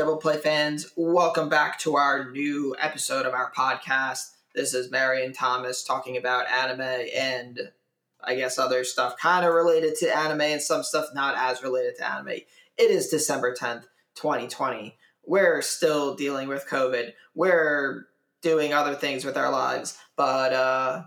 Double play fans. Welcome back to our new episode of our podcast. This is Marion Thomas talking about anime and I guess other stuff kind of related to anime and some stuff not as related to anime. It is December 10th, 2020. We're still dealing with COVID. We're doing other things with our lives, but uh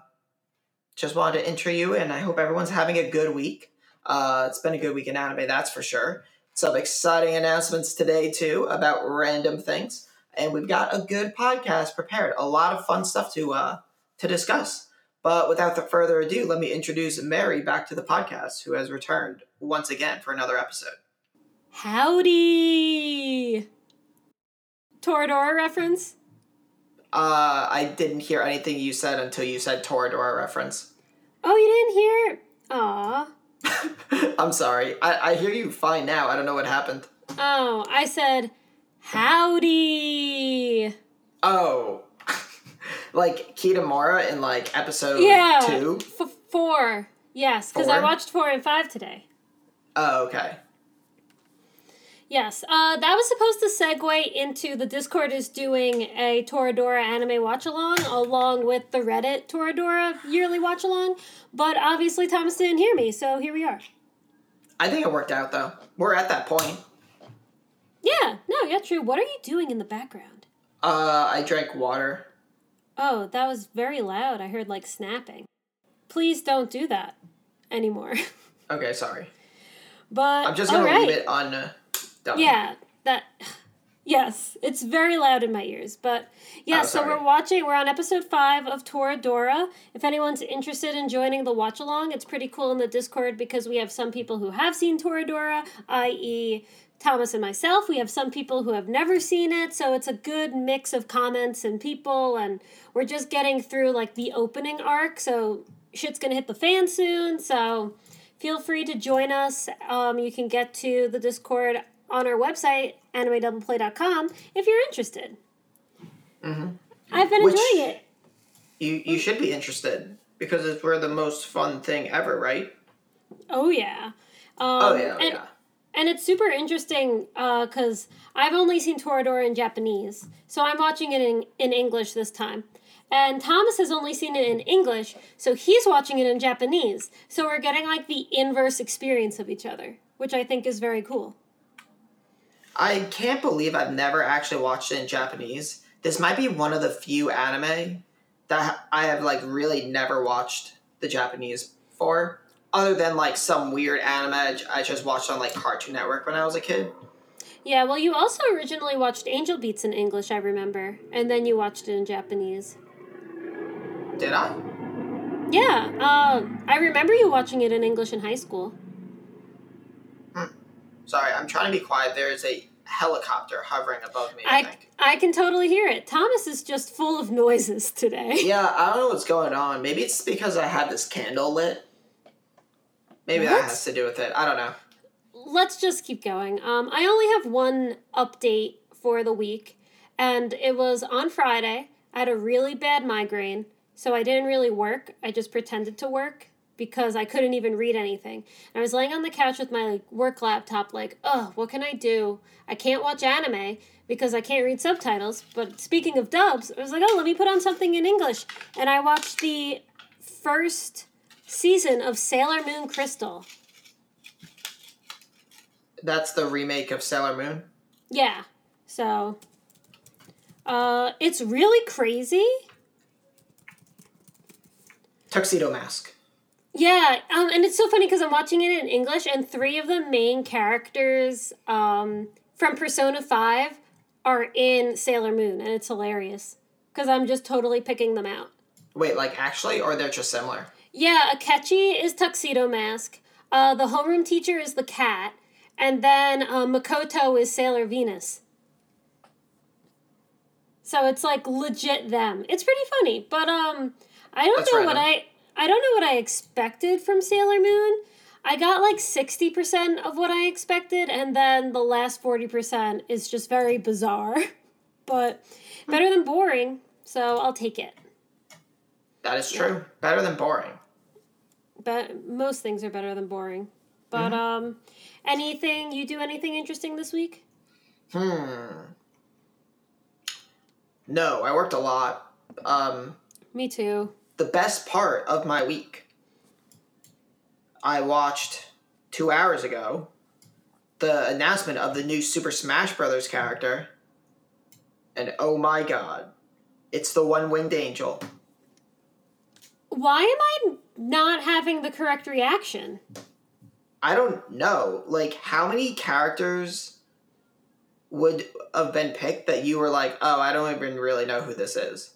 just wanted to intro you and I hope everyone's having a good week. Uh it's been a good week in anime, that's for sure some exciting announcements today too about random things and we've got a good podcast prepared a lot of fun stuff to uh to discuss but without the further ado let me introduce mary back to the podcast who has returned once again for another episode Howdy! Toradora reference? uh i didn't hear anything you said until you said toradora reference Oh, you didn't hear? Aw. i'm sorry I, I hear you fine now i don't know what happened Oh, I said, howdy! oh like kitamura in like episode yeah. two F- four. Yes, because I watched four and five today. oh okay Yes, uh, that was supposed to segue into the Discord is doing a Toradora anime watch along along with the Reddit Toradora yearly watch along, but obviously Thomas didn't hear me, so here we are. I think it worked out though. We're at that point. Yeah, no, yeah, true. What are you doing in the background? Uh, I drank water. Oh, that was very loud. I heard like snapping. Please don't do that anymore. Okay, sorry. but I'm just gonna right. leave it on. Uh, Yeah, that. Yes, it's very loud in my ears. But yeah, Oh, so we're watching. We're on episode five of Toradora. If anyone's interested in joining the watch along, it's pretty cool in the Discord because we have some people who have seen Toradora, i.e., Thomas and myself. We have some people who have never seen it, so it's a good mix of comments and people, and we're just getting through like the opening arc. So shit's gonna hit the fan soon. So feel free to join us. Um, you can get to the Discord on our website, animedoubleplay.com, if you're interested. I've been Which- enjoying it. You you should be interested because it's we're the most fun thing ever, right? Oh, yeah. Um, Oh yeah, and, yeah. and it's super interesting because I've only seen Toradora in Japanese, so I'm watching it in, in English this time. And Thomas has only seen it in English, so he's watching it in Japanese. So we're getting like the inverse experience of each other, which I think is very cool. I can't believe I've never actually watched it in Japanese. This might be one of the few anime that I have like really never watched the Japanese for, other than like some weird anime I just watched on like Cartoon Network when I was a kid. Yeah, well, you also originally watched Angel Beats in English, I remember, and then you watched it in Japanese. Did I? Yeah, uh, I remember you watching it in English in high school. Sorry, I'm trying to be quiet. There is a helicopter hovering above me. I, I. I can totally hear it. Thomas is just full of noises today. Yeah, I don't know what's going on. Maybe it's because I have this candle lit. Maybe that has to do with it. I don't know. Let's just keep going. Um, I only have one update for the week, and it was on Friday. I had a really bad migraine, so I didn't really work. I just pretended to work because I couldn't even read anything. And I was laying on the couch with my like work laptop, like, oh, what can I do? I can't watch anime because I can't read subtitles. But speaking of dubs, I was like, oh, let me put on something in English. And I watched the first season of Sailor Moon Crystal. That's the remake of Sailor Moon. Yeah. So uh it's really crazy. Tuxedo Mask. Yeah, um and it's so funny cuz I'm watching it in English and three of the main characters um from Persona 5 are in Sailor Moon and it's hilarious cuz I'm just totally picking them out. Wait, like actually, or they're just similar? Yeah, Akechi is Tuxedo Mask. Uh the homeroom teacher is the cat and then uh, Makoto is Sailor Venus. So it's like legit them. It's pretty funny, but um, I don't That's know what. I I don't know what I expected from Sailor Moon. I got like sixty percent of what I expected, and then the last forty percent is just very bizarre, but better than boring. So I'll take it. That is true. Better than boring. But most things are better than boring. But um, anything you do anything interesting this week? Hmm. No, I worked a lot. Um, Me too. The best part of my week, I watched two hours ago the announcement of the new Super Smash Brothers character, and oh my god, it's the one winged angel. Why am I not having the correct reaction? I don't know. Like, how many characters would have been picked that you were like, oh, I don't even really know who this is?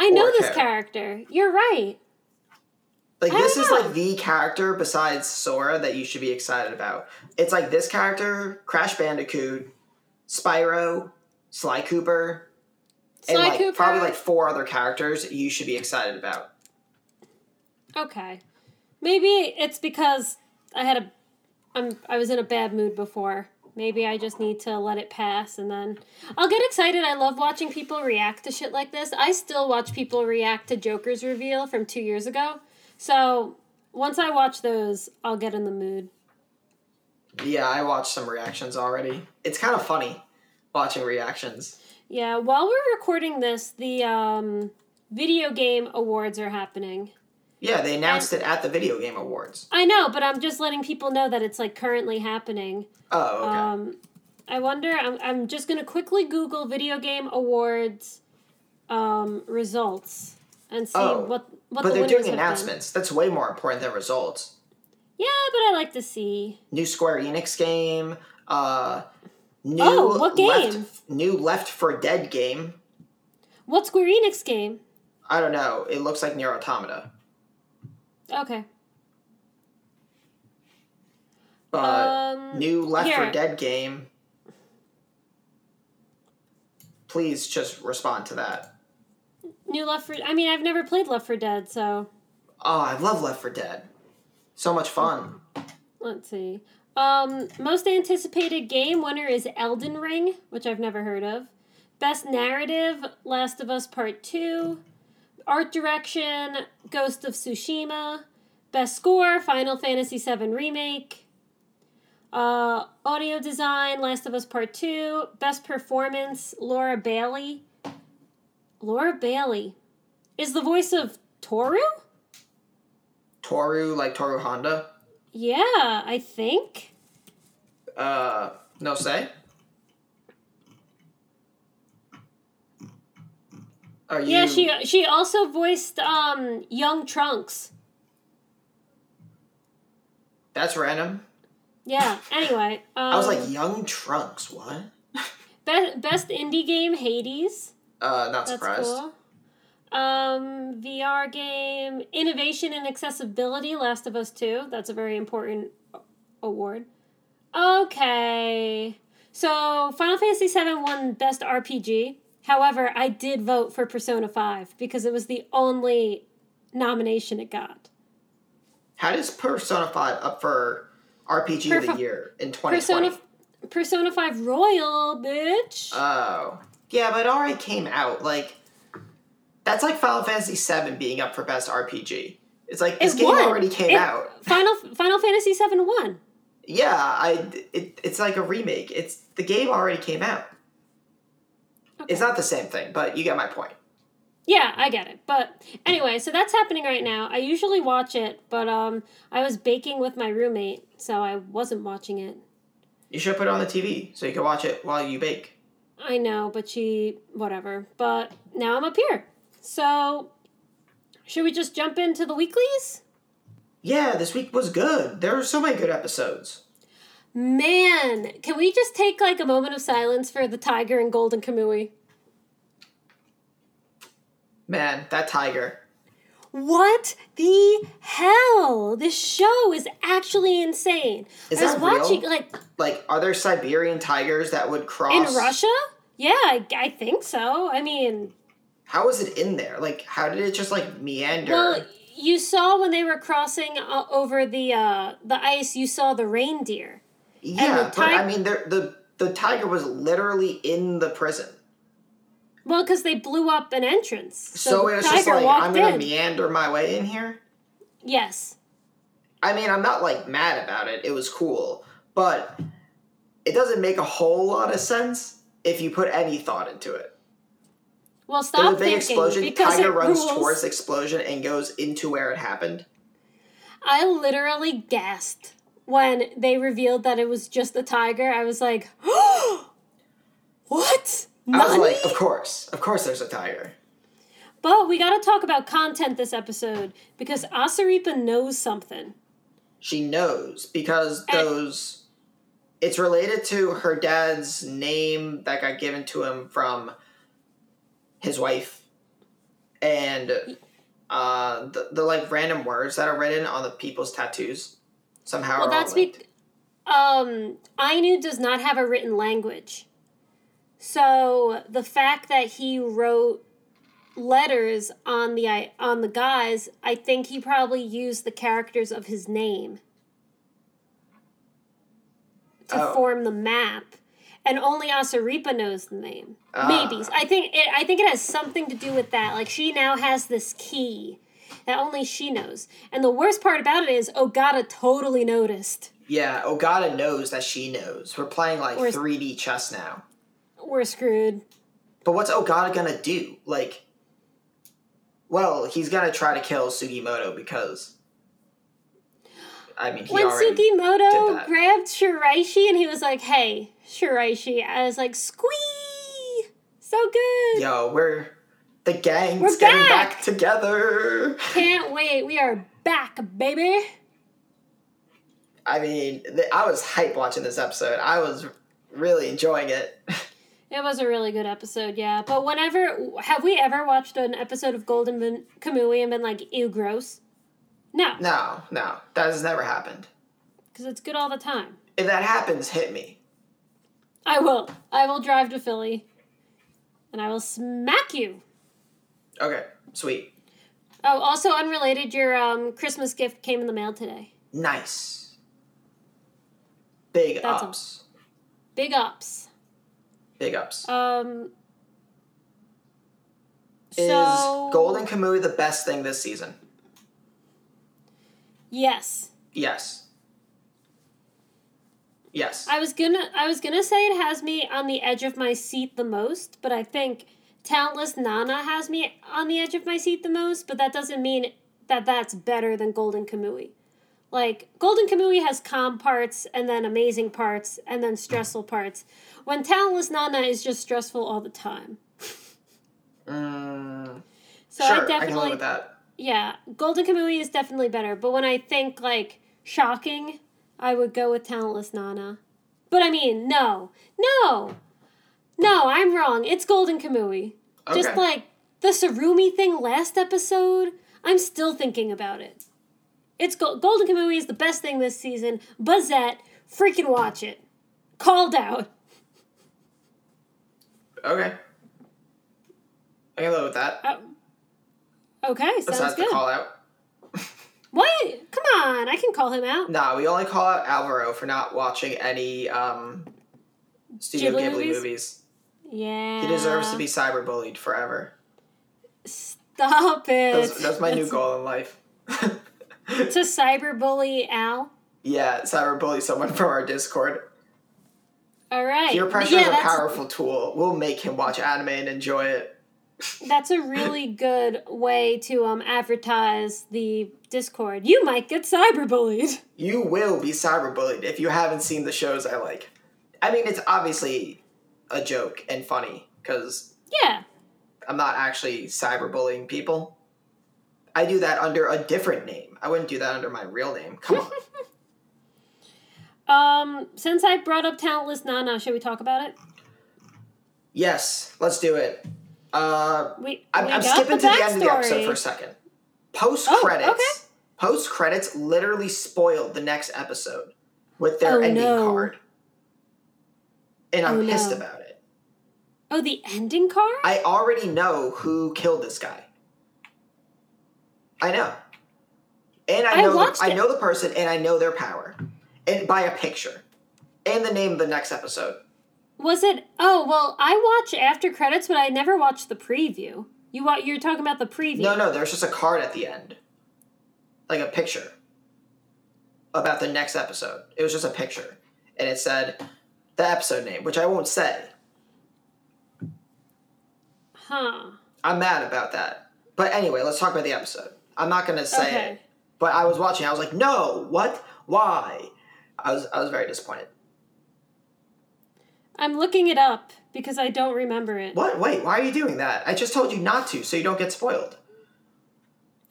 I know this care. character. You're right. Like, I this is know. like the character besides Sora that you should be excited about. It's like this character, Crash Bandicoot, Spyro, Sly Cooper, and like Cooper. probably like four other characters you should be excited about. Okay. Maybe it's because I had a I'm I was in a bad mood before. Maybe I just need to let it pass and then I'll get excited. I love watching people react to shit like this. I still watch people react to Joker's reveal from 2 years ago. So, once I watch those, I'll get in the mood. Yeah, I watched some reactions already. It's kind of funny watching reactions. Yeah, while we're recording this, the um video game awards are happening. Yeah, they announced it at the Video Game Awards. I know, but I'm just letting people know that it's like currently happening. Oh, okay. Um, I wonder. I'm, I'm just gonna quickly Google video game awards um, results and see Oh, what what but the they're doing have been. announcements. That's way more important than results. Yeah, but I like to see. New Square Enix game. Uh, new Oh, what game? Left, new Left for Dead game. What Square Enix game? I don't know. It looks like Nier Automata, Okay. but Um, new Left here. for Dead game. Please just respond to that. New Left for. I mean, I've never played Left for Dead, so Oh, I love Left for Dead. So much fun. let's see. Um, most anticipated game winner is Elden Ring, which I've never heard of. Best narrative, Last of Us Part 2. Art direction, Ghost of Tsushima. Best score, Final Fantasy VII Remake. Uh, audio design, Last of Us Part 2. Best performance, Laura Bailey. Laura Bailey is the voice of Tohru? Tohru, like Tohru Honda. Yeah, I think. Uh, no say. Are you? Yeah, she she also voiced um young Trunks. That's random. Yeah. Anyway, um, I was like, Young Trunks. What? be- best indie game Hades. Uh, not That's surprised. cool. Um, VR game innovation and accessibility. Last of Us Two. That's a very important award. Okay, so Final Fantasy VII won best RPG. However, I did vote for Persona Five because it was the only nomination it got. How does Persona Five up for RPG of the year in 2020? Persona Persona 5 Royal, bitch. Oh, yeah, but it already came out. Like, that's like Final Fantasy VII being up for best RPG. It's like this It game won. already came It- out. Final Final Fantasy 7 won. Yeah, I. It, it's like a remake. It's the game already came out. Okay. It's not the same thing, but you get my point. Yeah, I get it. But anyway, so that's happening right now. I usually watch it, but um I was baking with my roommate, so I wasn't watching it. You should put it on the TV so you can watch it while you bake. I know, but she whatever. But now I'm up here. So should we just jump into the weeklies? Yeah, this week was good. There were so many good episodes. Man, can we just take like a moment of silence for the tiger and golden kamui? Man, that tiger. What the hell? This show is actually insane. Is I was that real? watching like Like, are there Siberian tigers that would cross? in Russia. Yeah, I, I think so. I mean, How is it in there? Like, how did it just like meander? well, you saw when they were crossing uh, over the uh, the ice. You saw the reindeer. Yeah, but I mean, the the tiger was literally in the prison. Well, because they blew up an entrance, so, So, the it was tiger just like, I'm gonna in. meander my way in here. yes, I mean, I'm not like mad about it. It was cool, but it doesn't make a whole lot of sense if you put any thought into it. Well, stop There's a big thinking explosion. because Tiger runs rules. towards explosion and goes into where it happened. I literally gasped when they revealed that it was just a tiger. I was like, "What? I was like, of course, of course, there's a tiger. But we got to talk about content this episode because Asirpa knows something. She knows because And- those. It's related to her dad's name that got given to him from his wife, and uh, the, the like random words that are written on the people's tattoos somehow. Well, that's because um, Ainu does not have a written language. So the fact that he wrote letters on the I- on the guys, I think he probably used the characters of his name to Oh. form the map. And only Asirpa knows the name. Ah. Maybe I think it. I think it has something to do with that. Like she now has this key that only she knows. And the worst part about it is Ogata totally noticed. Yeah, Ogata knows that she knows. We're playing like Whereas- 3D chess now. We're screwed. But what's Ogata gonna do? Like, well, he's gonna try to kill Sugimoto because. I mean, he when Sugimoto grabbed Shiraishi and he was like, "Hey, Shiraishi," I was like, "Squee, so good! Yo, we're. The gang's We're getting back! back together. Can't wait. We are back, baby." I mean, th- I was hype watching this episode. I was really enjoying it. It was a really good episode, yeah. But whenever have we ever watched an episode of Golden Kamui and been like, "Ew, gross"? No, no, no, that has never happened. because it's good all the time. If that happens, hit me. I will. I will drive to Philly, and I will smack you. Okay, sweet. Oh, also unrelated, your um, Christmas gift came in the mail today. Nice. Big That's a- ups. Big ups. Big ups. Um. Is so Golden Kamui the best thing this season? Yes, Yes. Yes. I was gonna. I was gonna say it has me on the edge of my seat the most, but I think Talentless Nana has me on the edge of my seat the most. But that doesn't mean that that's better than Golden Kamui. Like Golden Kamui has calm parts and then amazing parts and then stressful parts. When Talentless Nana is just stressful all the time. Mm, So sure, I I definitely with that. Yeah, Golden Kamui is definitely better. But when I think like shocking, I would go with Talentless Nana. But I mean, no, no, no, I'm wrong. It's Golden Kamui. Just like the Sarumi thing last episode, I'm still thinking about it. It's Go- Golden Kamui is the best thing this season. Buzzette, freaking watch it. Called out. Okay. I can live with that. Oh. Okay, sounds Besides the good. call out. What? Come on, I can call him out. Nah, we only call out Alvaro for not watching any um, Studio Ghibli Ghibli, movies? movies. Yeah. He deserves to be cyberbullied forever. Stop it. That's, that's my new goal in life. To cyberbully Al. yeah, cyberbully someone from our Discord. All right. Peer pressure yeah, is a that's, powerful tool. We'll make him watch anime and enjoy it. that's a really good way to um advertise the Discord. You might get cyberbullied. You will be cyberbullied if you haven't seen the shows I like. I mean, it's obviously a joke and funny because Yeah. I'm not actually cyberbullying people. I do that under a different name. I wouldn't do that under my real name. Come on. Um, since I brought up Talentless Nana, should we talk about it? yes, let's do it. Uh, We, I'm, we I'm skipping the to the end of the episode for a second. Post Oh, credits. okay. Post credits literally spoiled the next episode with their Oh, ending no. card. And I'm Oh, no. pissed about it. Oh, the ending card? I already know who killed this guy. I know. And I I know the, I know the person and I know their power. And by a picture. And the name of the next episode. Was it? Oh, well, I watch after credits, but I never watched the preview. You wa- You're talking about the preview. No, no, there's just a card at the end. Like a picture. About the next episode. It was just a picture. And it said the episode name, which I won't say. Huh. I'm mad about that. But anyway, let's talk about the episode. I'm not gonna say Okay. it. But I was watching. I was like, no, what? Why? I was I was very disappointed. I'm looking it up because I don't remember it. What? Wait, why are you doing that? I just told you not to, so you don't get spoiled.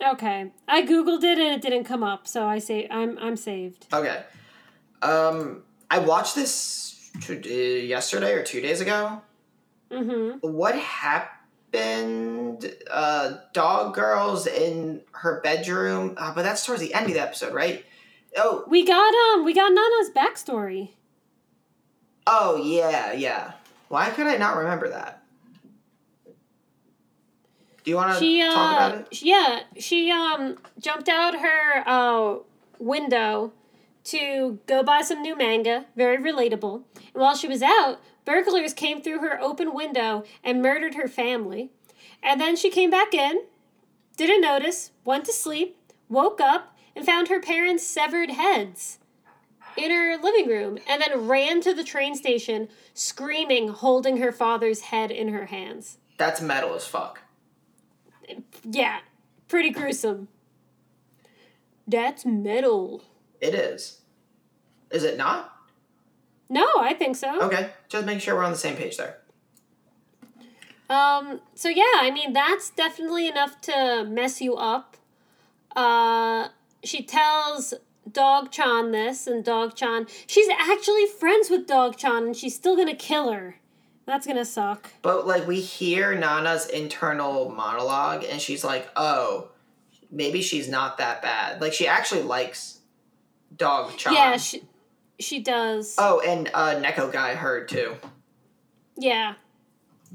Okay. I googled it and it didn't come up, so I say I'm I'm saved. Okay. Um, I watched this yesterday or two days ago. Mhm. What happened? Uh, dog girls in her bedroom. Uh, but that's towards the end of the episode, right? Oh, We got um we got Nana's backstory. oh yeah, yeah. Why could I not remember that? Do you want to She talk uh about it? yeah, she um jumped out her uh window to go buy some new manga, very relatable. And while she was out, burglars came through her open window and murdered her family. And then she came back in, didn't notice, went to sleep, woke up, and found her parents' severed heads in her living room, and then ran to the train station, screaming, holding her father's head in her hands. That's metal as fuck. Yeah, pretty gruesome. That's metal. It is. Is it not? No, I think so. Okay, just make sure we're on the same page there. Um, so yeah, I mean that's definitely enough to mess you up. Uh, she tells Dog Chan this, and Dog Chan, she's actually friends with Dog Chan, and she's still gonna kill her. That's gonna suck. But like we hear Nana's internal monologue and she's like, "Oh, maybe she's not that bad." Like she actually likes Dog Chan. Yeah, she she does. oh, and uh Neko guy heard too. yeah,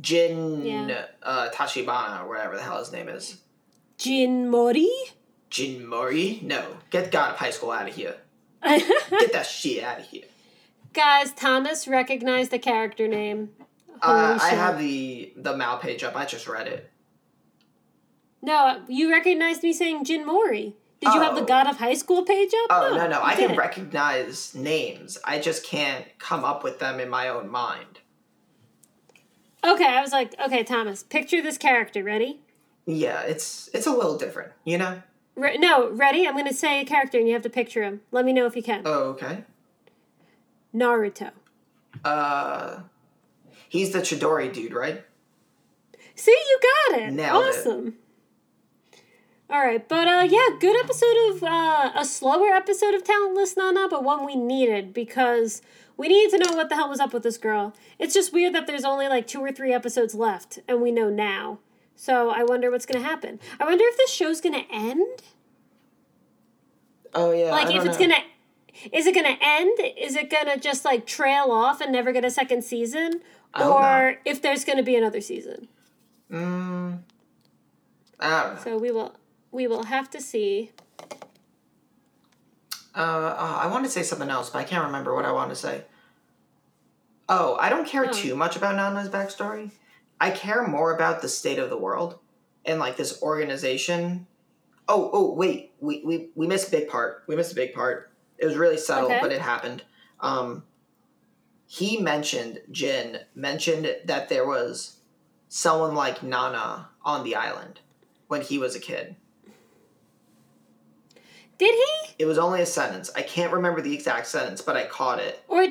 Jin Yeah. uh Tachibana or whatever the hell his name is. Jin Mori. Jin Mori? No. Get God of High School out of here. Get that shit out of here. Guys, Thomas recognized the character name. Uh, I have the the Mal page up. I just read it. No, you recognized me saying Jin Mori. Did you have the Oh. God of High School page up? Oh no no, you I can didn't. recognize names. I just can't come up with them in my own mind. Okay, I was like, okay, Thomas, picture this character. Ready? Yeah, it's it's a little different, you know. Re- no, ready? I'm going to say a character and you have to picture him. Let me know if you can. Oh, okay. Naruto. Uh, he's the Chidori dude, right? See, you got it. Nailed it. All right, but uh, yeah, good episode of uh, a slower episode of Talentless Nana, but one we needed because we needed to know what the hell was up with this girl. It's just weird that there's only like two or three episodes left, and we know now. So I wonder what's gonna happen. I wonder if this show's gonna end. Oh yeah. like if it's know. gonna is it gonna end is it gonna just like trail off and never get a second season or if there's gonna be another season Mm, I don't know. so we will we will have to see Uh, uh, I want to say something else, but I can't remember what I want to say. Oh, I don't care Oh. too much about Nana's backstory. I care more about the state of the world and like this organization. Oh, oh, wait, we we we missed a big part. We missed a big part. It was really subtle, Okay. but it happened. Um, he mentioned Jin mentioned that there was someone like Nana on the island when he was a kid. Did he It was only a sentence. I can't remember the exact sentence, but I caught it. or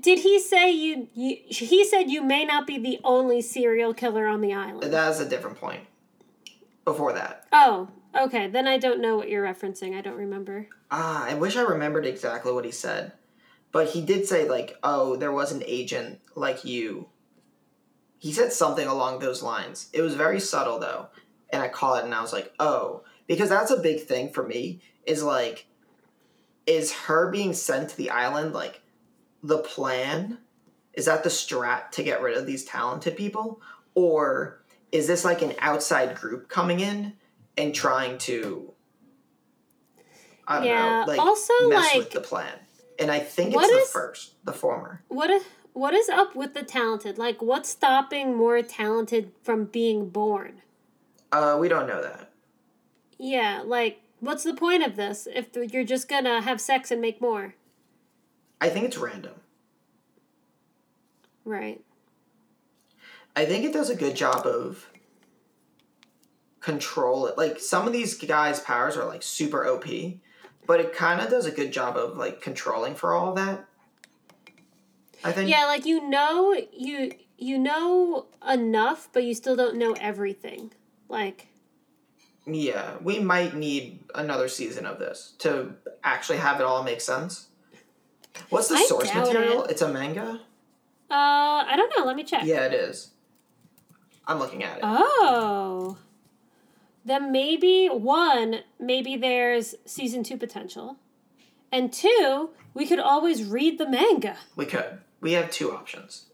did he say you, you he said you may not be the only serial killer on the island That's a different point. Before that. oh okay then i don't know what you're referencing i don't remember Ah, I wish I remembered exactly what he said. But he did say, like, oh, there was an agent like you. He said something along those lines. It was very subtle, though. And I caught it and I was like, oh. Because that's a big thing for me, is like, is her being sent to the island, like, the plan? Is that the strat to get rid of these talented people? Or is this like an outside group coming in and trying to I don't Yeah, know, like also, mess like, with the plan. And I think it's is- the first, the former. what is, what is up with the talented like what's stopping more talented from being born Uh, we don't know that. Yeah, like, what's the point of this if you're just gonna have sex and make more? I think it's random. Right. I think it does a good job of control it. Like some of these guys' powers are like super OP, but it kind of does a good job of like controlling for all of that. I think. Yeah, like you know you you know enough, but you still don't know everything. Like Yeah, we might need another season of this to actually have it all make sense. What's the I source material? it. It's a manga? uh I don't know, let me check. Yeah, it is. I'm looking at it. Oh. Then maybe one, maybe there's season 2 potential. And two, we could always read the manga. we could. We have two options.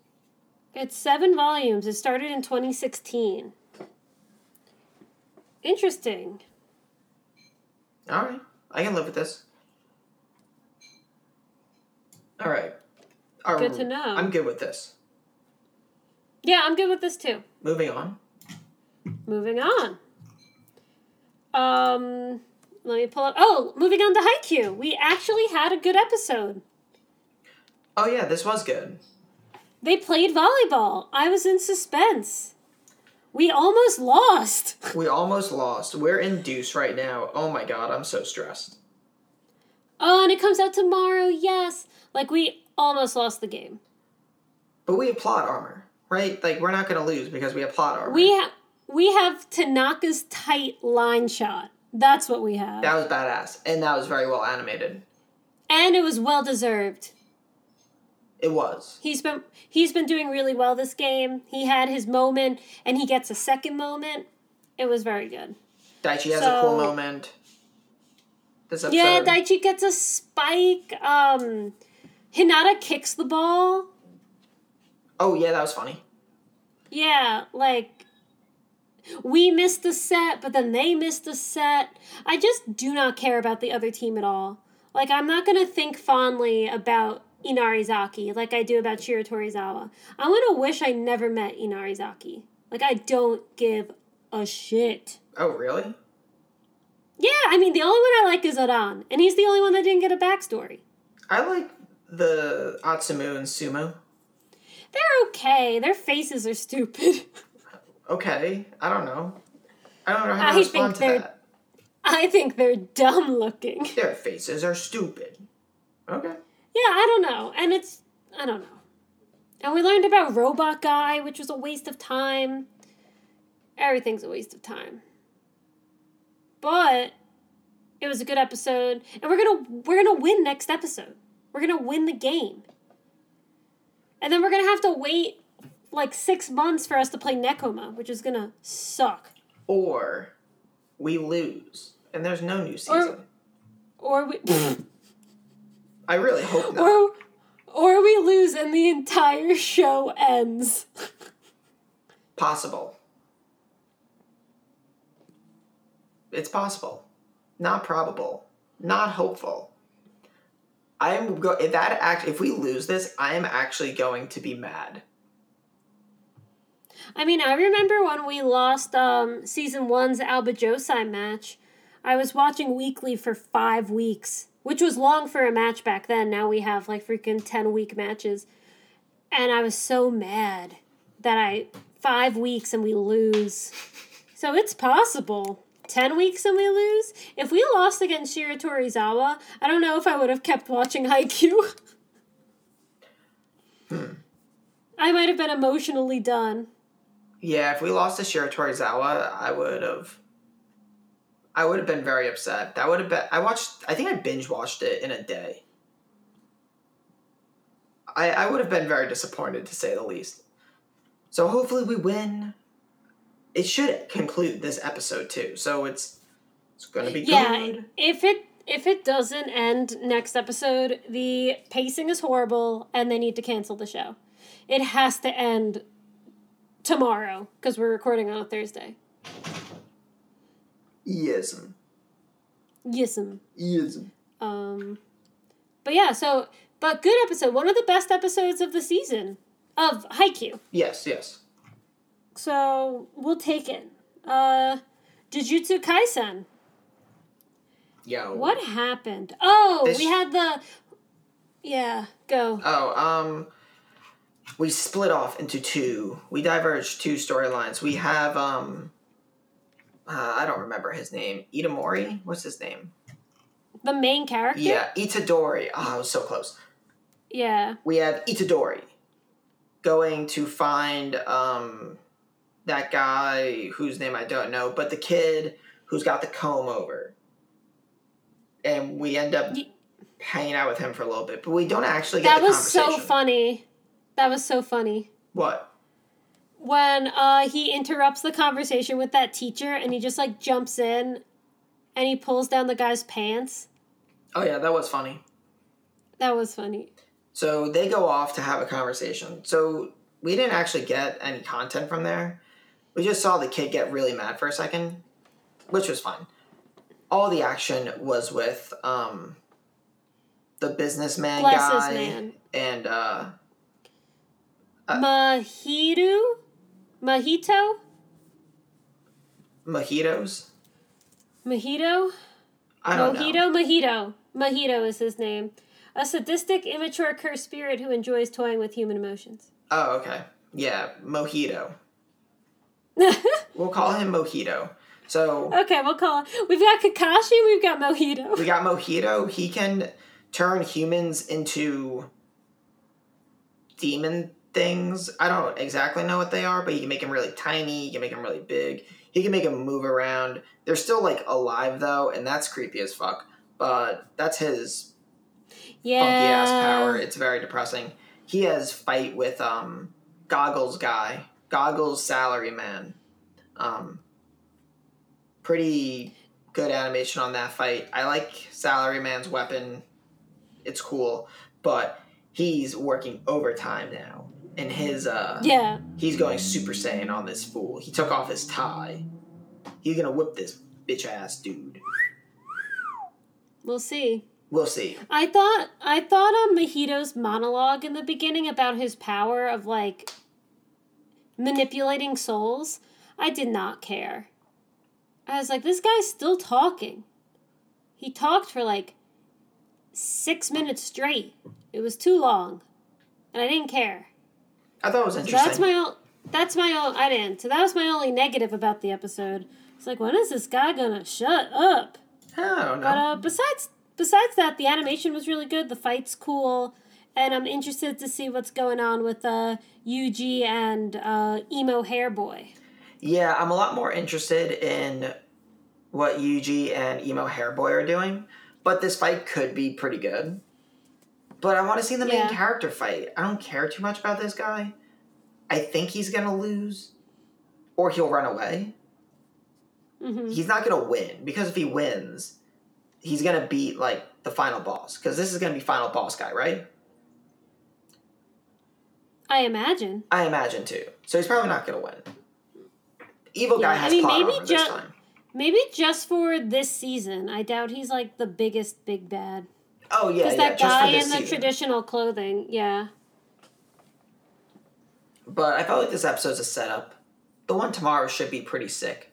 It's seven volumes. It started in 2016. Interesting. All right, I can live with this. All right. Good to know. I'm good with this. Yeah, I'm good with this too. Moving on. Moving on. Um, let me pull up. Oh, moving on to Haikyuu. We actually had a good episode. Oh yeah, this was good. They played volleyball. I was in suspense. We almost lost. We almost lost. We're in deuce right now. Oh my god, I'm so stressed. Oh, and it comes out tomorrow. Yes. Like we almost lost the game. But we have plot armor, right? Like we're not gonna lose because we have plot armor. We have we have Tanaka's tight line shot. That's what we have. that was badass, and that was very well animated. And it was well deserved. It was. He's been he's been doing really well this game. He had his moment and he gets a second moment. It was very good. Daichi has a cool moment. This episode. Yeah, Daichi gets a spike. Um Hinata kicks the ball. oh yeah, that was funny. Yeah, like we missed the set, but then they missed the set. I just do not care about the other team at all. Like I'm not gonna think fondly about Inarizaki like I do about Shiratorizawa. I'm gonna wish I never met Inarizaki. Like I don't give a shit. Oh really? Yeah, I mean the only one I like is Aran, and he's the only one that didn't get a backstory. I like the Atsumu and Sumo. They're okay. Their faces are stupid. Okay, I don't know. I don't know how I to respond to that. I think they're dumb looking. Their faces are stupid. Okay. Yeah, I don't know. And it's I don't know. And we learned about Robot Guy, which was a waste of time. Everything's a waste of time. But it was a good episode, and we're gonna we're gonna win next episode. We're gonna win the game. And then we're gonna have to wait like six months for us to play Nekoma, which is gonna suck. Or we lose, and there's no new season. Or we I really hope not. or or we lose and the entire show ends. Possible. It's possible. Not probable. Not hopeful. I am go if that act if we lose this, I am actually going to be mad. I mean, I remember when we lost um, season one's Aoba Johsai match. I was watching weekly for five weeks, which was long for a match back then. Now we have like freaking 10 week matches. And I was so mad that I, five weeks and we lose. So it's possible. 10 weeks and we lose? If we lost against Shiratorizawa, I don't know if I would have kept watching Haikyuu. Hmm. I might have been emotionally done. Yeah, if we lost to Shiratorizawa, I would have I would have been very upset. That would have been I watched I think I binge watched it in a day. I I would have been very disappointed to say the least. So hopefully we win. It should conclude this episode too. So it's it's gonna be Yeah, good. if it if it doesn't end next episode, the pacing is horrible and they need to cancel the show. It has to end tomorrow because we're recording on a Thursday. Yism. Yism. Yism. Um, but yeah, so but good episode, one of the best episodes of the season of Haikyuu. Yes, yes. So we'll take it. Uh, Jujutsu Kaisen. Yo. What happened? Oh, This- we had the. Yeah, go. Oh, um we split off into two. We diverged two storylines. We have um uh, I don't remember his name. Itamori? What's his name? The main character? Yeah, Itadori. Oh, I was so close. Yeah. We have Itadori going to find um that guy whose name I don't know, but the kid who's got the comb over. And we end up Ye- hanging out with him for a little bit, but we don't actually get That was so funny. That was so funny. What? When uh, he interrupts the conversation with that teacher and he just like jumps in and he pulls down the guy's pants. Oh yeah, that was funny. That was funny. So they go off to have a conversation. So we didn't actually get any content from there. We just saw the kid get really mad for a second, which was fine. All the action was with um, the businessman Bless guy man. and uh, Uh, Mahiru? Mahito? mojitos. Mojito? I don't know. Mojito? Mojito. Mojito is his name. A sadistic, immature, cursed spirit who enjoys toying with human emotions. Oh, okay. Yeah, mojito. We'll call him mojito. So Okay, we'll call it. We've got Kakashi, we've got Mojito. we got mojito. He can turn humans into demon things. I don't exactly know what they are, but you can make them really tiny. You can make them really big. He can make them move around. They're still like alive though, and that's creepy as fuck. But that's his Yeah. funky ass power. It's very depressing. He has fight with um Goggles guy, Goggles salary man. Um, pretty good animation on that fight. I like salary man's weapon. It's cool, but he's working overtime now, and his uh Yeah. he's going Super Saiyan on this fool. He took off his tie. He's gonna whip this bitch ass dude. We'll see. We'll see. I thought I thought on Mojito's monologue in the beginning about his power of like manipulating souls. I did not care. I was like, this guy's still talking. He talked for like six minutes straight. It was too long, and I didn't care. I thought it was So interesting. that's my own. That's my own. I didn't. So that was my only negative about the episode. It's like, when is this guy gonna shut up? I don't know. But uh, besides besides that, the animation was really good. The fight's cool, and I'm interested to see what's going on with uh, Yuji and uh, emo hair boy. Yeah, I'm a lot more interested in what Yuji and Emo Hairboy are doing, but this fight could be pretty good. But I want to see the main Yeah. character fight. I don't care too much about this guy. I think he's gonna lose, or he'll run away. hmm He's not gonna win because if he wins, he's gonna beat like the final boss. Because this is gonna be final boss guy, right? I imagine. I imagine too. So he's probably not gonna win. Evil guy Yeah, I has mean, plot maybe armor this ju- time. Maybe just for this season. I doubt he's like the biggest big bad. Oh yeah, Because yeah. that just for guy in the traditional clothing, yeah. But I felt like this episode's a setup. The one tomorrow should be pretty sick.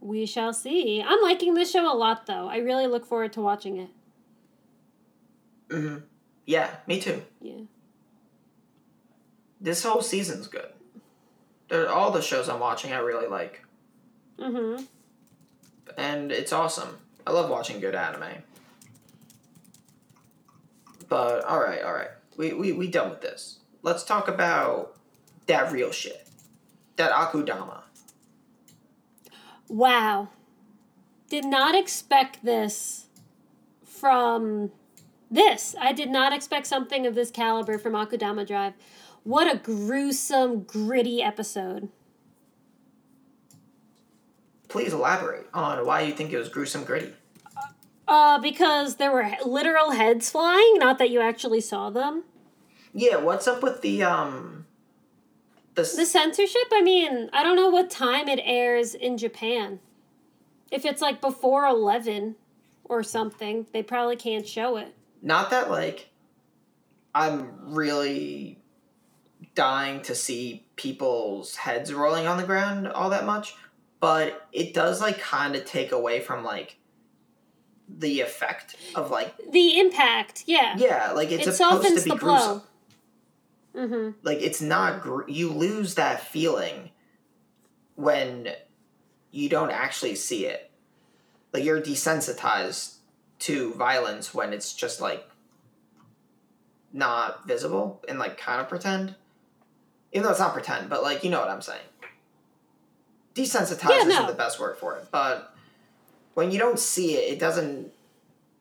We shall see. I'm liking this show a lot, though. I really look forward to watching it. hmm Yeah, me too. Yeah. This whole season's good. They're, all the shows I'm watching, I really like, Mm-hmm. and it's awesome. I love watching good anime. But all right, all right, we we we done with this. Let's talk about that real shit, that Akudama. Wow. Did not expect this from this. I did not expect something of this caliber from Akudama Drive. What a gruesome, gritty episode. Please elaborate on why you think it was gruesome, gritty. Uh, because there were literal heads flying, not that you actually saw them. Yeah, what's up with the um, the, The censorship, I mean, I don't know what time it airs in Japan. If it's like before 11 or something, they probably can't show it. not that like I'm really dying to see people's heads rolling on the ground all that much, but it does like kind of take away from like the effect of like The impact, yeah. yeah, like it's it supposed to be the gruesome. blow. Mm-hmm. Like it's not gr- you lose that feeling when you don't actually see it. Like you're desensitized to violence when it's just like not visible and like kind of pretend. Even though it's not pretend, but like you know what I'm saying. Desensitized Yeah, isn't the best word for it, but when you don't see it, it doesn't.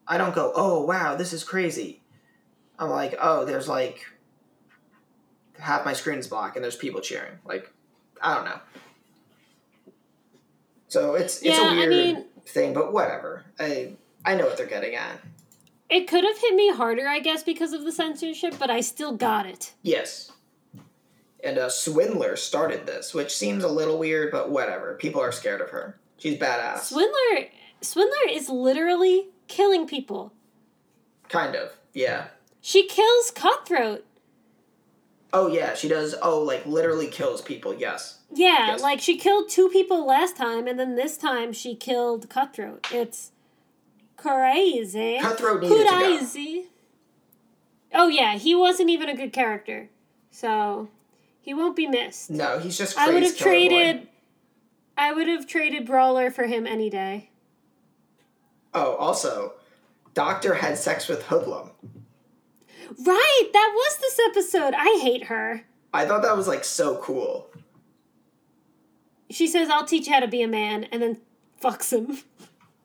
I don't go, oh wow, this is crazy. I'm like, oh, there's like half my screen's black and there's people cheering. Like, I don't know. So it's it's Yeah, a I weird mean- thing, but whatever. I I know what they're getting at. It could have hit me harder, I guess, because of the censorship, but I still got it. Yes. And uh, Swindler started this, which seems a little weird, but whatever. People are scared of her. She's badass. Swindler, Swindler is literally killing people. kind of. Yeah. She kills Cutthroat. Oh yeah, she does. Oh, like literally kills people. Yes. Yeah, Yes. like she killed two people last time, and then this time she killed Cutthroat. It's crazy. Cutthroat needed to go. Crazy. Oh yeah, he wasn't even a good character, so he won't be missed. No, he's just. I would have Killer Boy. traded. I would have traded Brawler for him any day. Oh, also, Doctor had sex with Hoodlum. Right, that was this episode. I hate her. I thought that was like so cool. She says, "I'll teach you how to be a man," and then fucks him.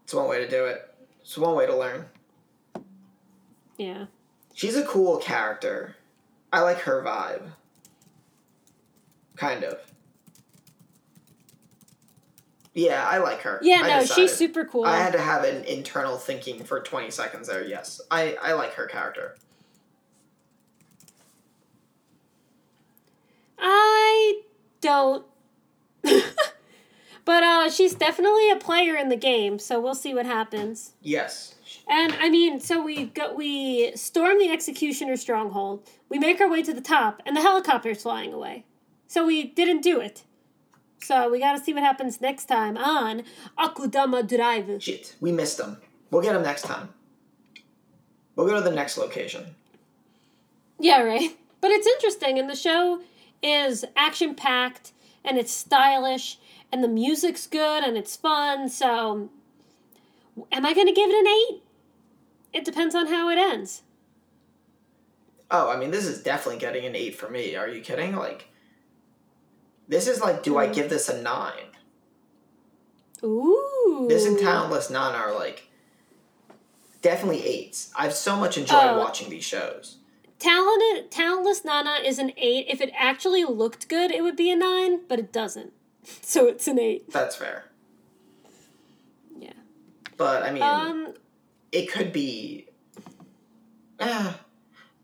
It's one way to do it. It's one way to learn. Yeah. She's a cool character. I like her vibe. Kind of. Yeah, I like her. Yeah, I no, decided. she's super cool. I had to have an internal thinking for 20 seconds there, yes. I, I like her character. I don't. but uh, she's definitely a player in the game, so we'll see what happens. Yes. And I mean, so we go, we storm the executioner stronghold. We make our way to the top, and the helicopter's flying away. So we didn't do it. So we got to see what happens next time on Akudama Drive. Shit, we missed them. We'll get them next time. We'll go to the next location. Yeah, right. But it's interesting, and the show is action packed, and it's stylish, and the music's good, and it's fun. So, am I going to give it an eight? It depends on how it ends. Oh, I mean, this is definitely getting an 8 for me. Are you kidding? Like, this is like, do I Mm. give this a 9? Ooh. This and Talentless Nana are like definitely eights. I've so much enjoyed Oh. watching these shows. Talented, Talentless Nana is an eight. If it actually looked good, it would be a nine, but it doesn't. So it's an eight. That's fair. Yeah. But I mean, Um. it could be. eh,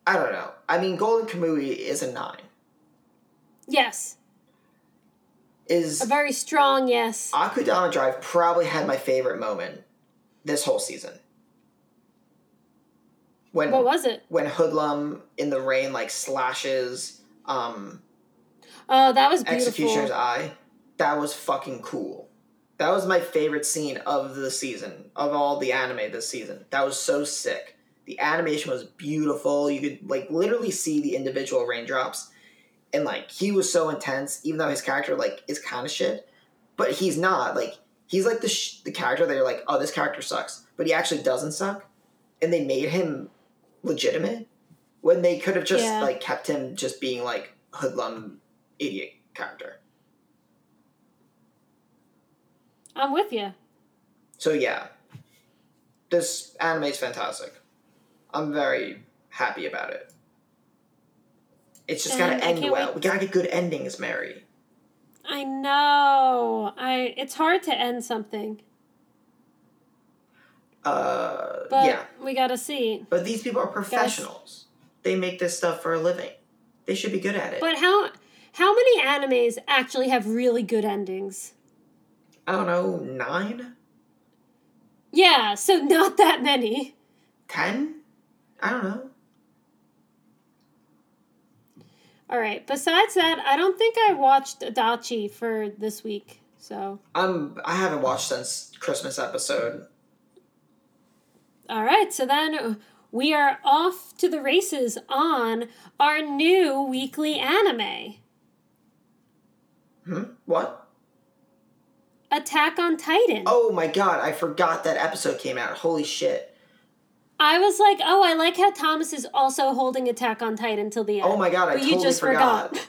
I don't know. I mean, Golden Kamui is a nine. Yes. Is A very strong yes. Akudama Drive probably had my favorite moment this whole season. When What was it? when Hoodlum in the rain like slashes um Oh, that was beautiful. Executioner's Eye. That was fucking cool. That was my favorite scene of the season, of all the anime this season. That was so sick. The animation was beautiful. You could like literally see the individual raindrops. And like he was so intense, even though his character like is kind of shit, but he's not. Like he's like the sh- the character that you're like, oh, this character sucks, but he actually doesn't suck. And they made him legitimate when they could have just Yeah. like kept him just being like hoodlum idiot character. I'm with you. So yeah, this anime is fantastic. I'm very happy about it. It's just gotta end well. wait- We gotta get good endings, Mary. I know. I. It's hard to end something, Uh, but yeah, we gotta see. but these people are professionals. They make this stuff for a living. They should be good at it. But how how many animes actually have really good endings? I don't know, nine, Yeah, so not that many. ten. I don't know. All right. Besides that, I don't think I watched Adachi for this week. So, I'm. I haven't watched since Christmas episode. all right. So then, we are off to the races on our new weekly anime. Hmm? What? Attack on Titan. Oh my god, I forgot that episode came out. Holy shit. I was like, oh, I like how Thomas is also holding Attack on Titan till the end. Oh my god, I but totally you just forgot. forgot.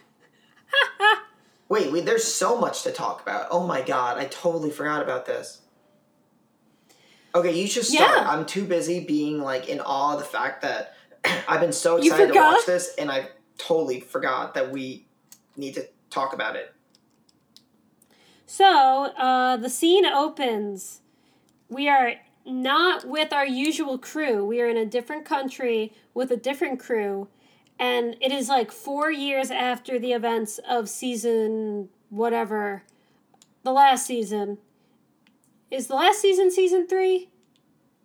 wait, wait, there's so much to talk about. Oh my god, I totally forgot about this. Okay, you should start. Yeah. I'm too busy being like in awe of the fact that I've been so excited to watch this and I totally forgot that we need to talk about it. So, uh, the scene opens. We are not with our usual crew. We are in a different country with a different crew. And it is like four years after the events of season whatever. The last season. Is the last season season three?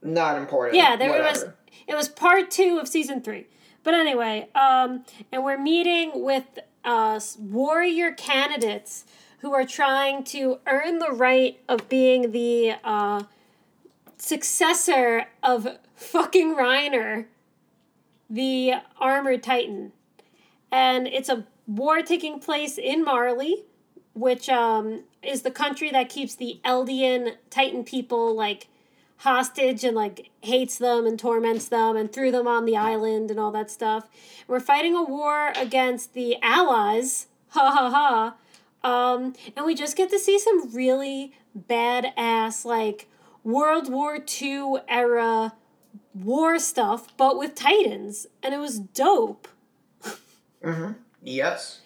Not important. Yeah, there was it was part two of season three. But anyway, um, and we're meeting with uh, warrior candidates who are trying to earn the right of being the uh, successor of fucking Reiner, the armored titan. And it's a war taking place in Marley, which um, is the country that keeps the Eldian Titan people like hostage and like hates them and torments them and threw them on the island and all that stuff. We're fighting a war against the Allies. Ha ha ha. Um, and we just get to see some really badass like World War II era war stuff, but with Titans, and it was dope. Mm-hmm. Yes.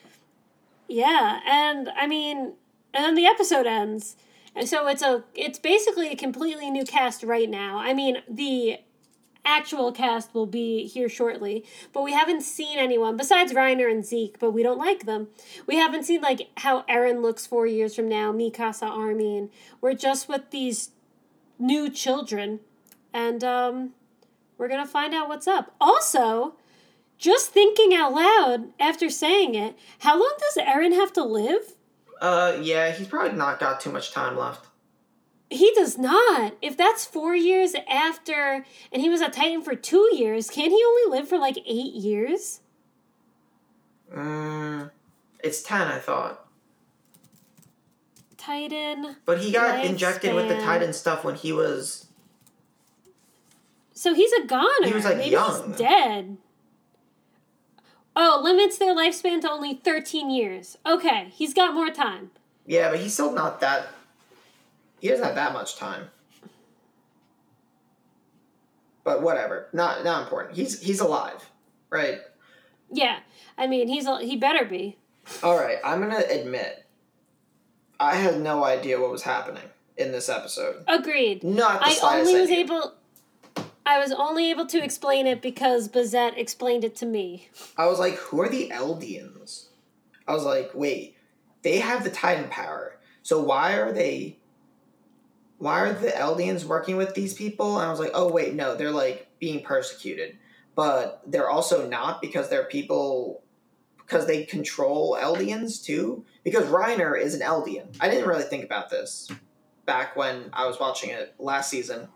Yeah, and I mean, and then the episode ends, and so it's a it's basically a completely new cast right now. I mean, the actual cast will be here shortly, but we haven't seen anyone besides Reiner and Zeke, but we don't like them. We haven't seen like how Eren looks four years from now, Mikasa Armin. We're just with these new children, and um, we're gonna find out what's up. Also, just thinking out loud after saying it, how long does Eren have to live? Uh, yeah, he's probably not got too much time left. He does not. If that's four years after, and he was a Titan for two years, can't he only live for like eight years? Mm, it's ten, I thought. Titan. But he got injected with the Titan stuff when he was. So he's a goner. He was, like, Maybe young. he's dead. Oh, limits their lifespan to only 13 years. Okay, he's got more time. Yeah, but he's still not that. He doesn't have that much time. But whatever, not not important. He's he's alive, right? Yeah, I mean, he's a, he better be. All right, I'm gonna admit, I had no idea what was happening in this episode. Agreed. Not the I only was idea. able. I was only able to explain it because Bazette explained it to me. I was like, who are the Eldians? I was like, wait, they have the Titan power. So why are they why are the Eldians working with these people? And I was like, oh wait, no, they're like being persecuted. But they're also not because they're people because they control Eldians too. Because Reiner is an Eldian. I didn't really think about this back when I was watching it last season.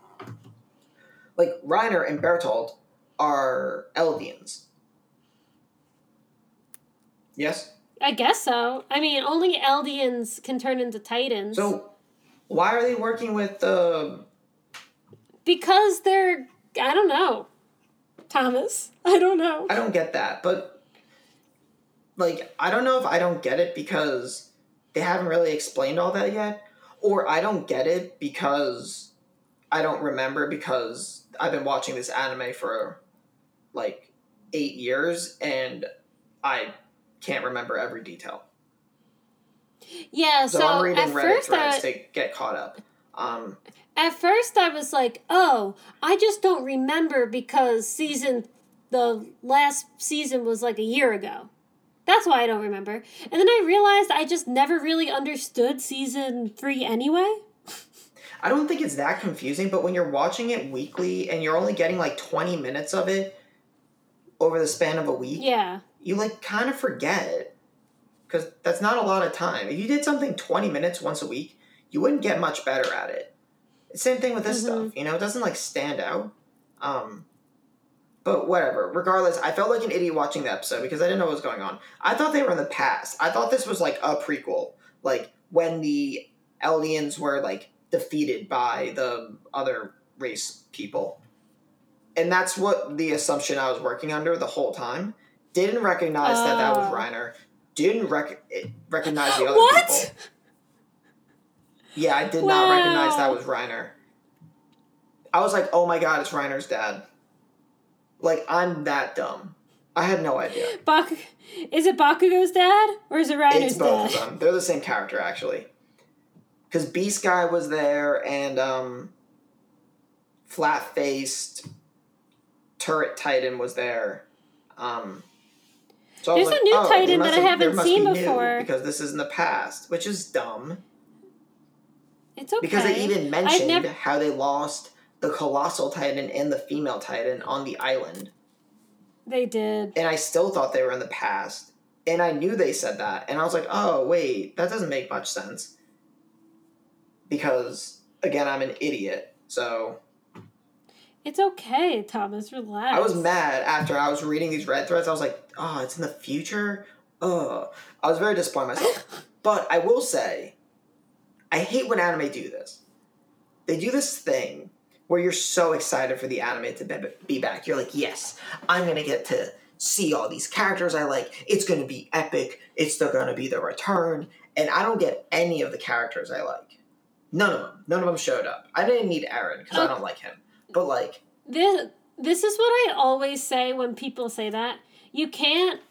Like Reiner and Bertolt are Eldians. Yes? I guess so. I mean, only Eldians can turn into Titans. So why are they working with the because they're I don't know. Thomas, I don't know. I don't get that, but like I don't know if I don't get it because they haven't really explained all that yet, or I don't get it because I don't remember because I've been watching this anime for like eight years and I can't remember every detail. Yeah, So, so, I'm reading at Reddit first threads I, to get caught up. Um, at first I was like, "Oh, I just don't remember because season the last season was like a year ago." That's why I don't remember. And then I realized I just never really understood season 3 anyway. I don't think it's that confusing, but when you're watching it weekly and you're only getting like 20 minutes of it over the span of a week, Yeah. you like kind of forget. Because that's not a lot of time. If you did something 20 minutes once a week, you wouldn't get much better at it. Same thing with this Mhm. stuff. You know, it doesn't like stand out. Um, But whatever. Regardless, I felt like an idiot watching the episode because I didn't know what was going on. I thought they were in the past. I thought this was like a prequel, like when the Eldians were like defeated by the other race people. And that's what the assumption I was working under the whole time. Didn't recognize that that was Oh. Reiner. Didn't rec- recognize the other What? people. Yeah, I did not recognize that was Reiner. I was like, oh my god, it's Reiner's dad. Like, I'm that dumb. I had no idea. Bak- is it Bakugo's dad or is it Reiner's it's both dad? of them. They're the same character, actually. Because Beast Guy was there, and um, flat faced Turret Titan was there. Um, so was There's a new "Oh, Titan that I have- haven't seen be before." because this is in the past, which is dumb. It's okay. Because they even mentioned never. how they lost the colossal titan and the female titan on the island. They did. And I still thought they were in the past. And I knew they said that. And I was like, oh, wait, that doesn't make much sense. Because, again, I'm an idiot. So It's okay, Thomas. Relax. I was mad after I was reading these Reddit threads. I was like, oh, it's in the future? Ugh. I was very disappointed in myself. but I will say, I hate when anime do this. They do this thing where you're so excited for the anime to be- back. You're like, yes, I'm going to get to see all these characters I like. It's going to be epic. It's still going to be the return. And I don't get any of the characters I like. None of them. None of them showed up. I didn't need Eren because I Oh. don't like him. But, like, This this is what I always say when people say that. You can't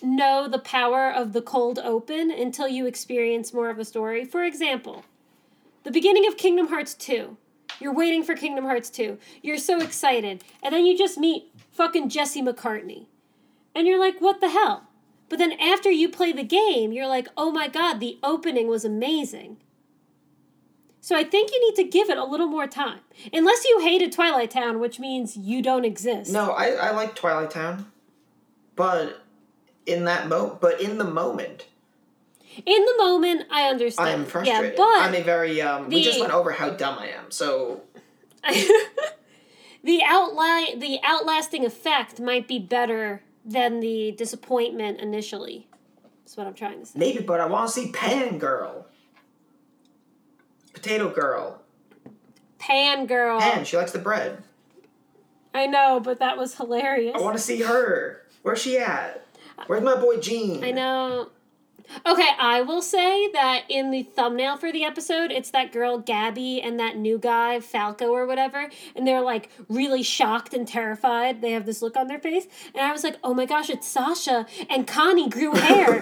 know the power of the cold open until you experience more of a story. For example, the beginning of Kingdom Hearts 2. You're waiting for Kingdom Hearts 2. You're so excited. And then you just meet fucking Jesse McCartney. And you're like, what the hell? But then after you play the game, you're like, oh my god, the opening was amazing. So I think you need to give it a little more time. Unless you hated Twilight Town, which means you don't exist. No, I, I like Twilight Town, but in that mo, but in the moment, In the moment, I understand. I am frustrated. Yeah, but I'm a very um. we just went over how dumb I am, so the outli- the outlasting effect might be better than the disappointment initially. That's what I'm trying to say. maybe. But I want to see Pan Girl, Potato Girl, Pan girl. Pan. She likes the bread. I know, but that was hilarious. I want to see her. Where's she at? Where's my boy Gene? I know. Okay, I will say that in the thumbnail for the episode, it's that girl Gabby and that new guy Falco or whatever, and they're like really shocked and terrified. They have this look on their face, and I was like, "Oh my gosh, it's Sasha!" And Connie grew hair,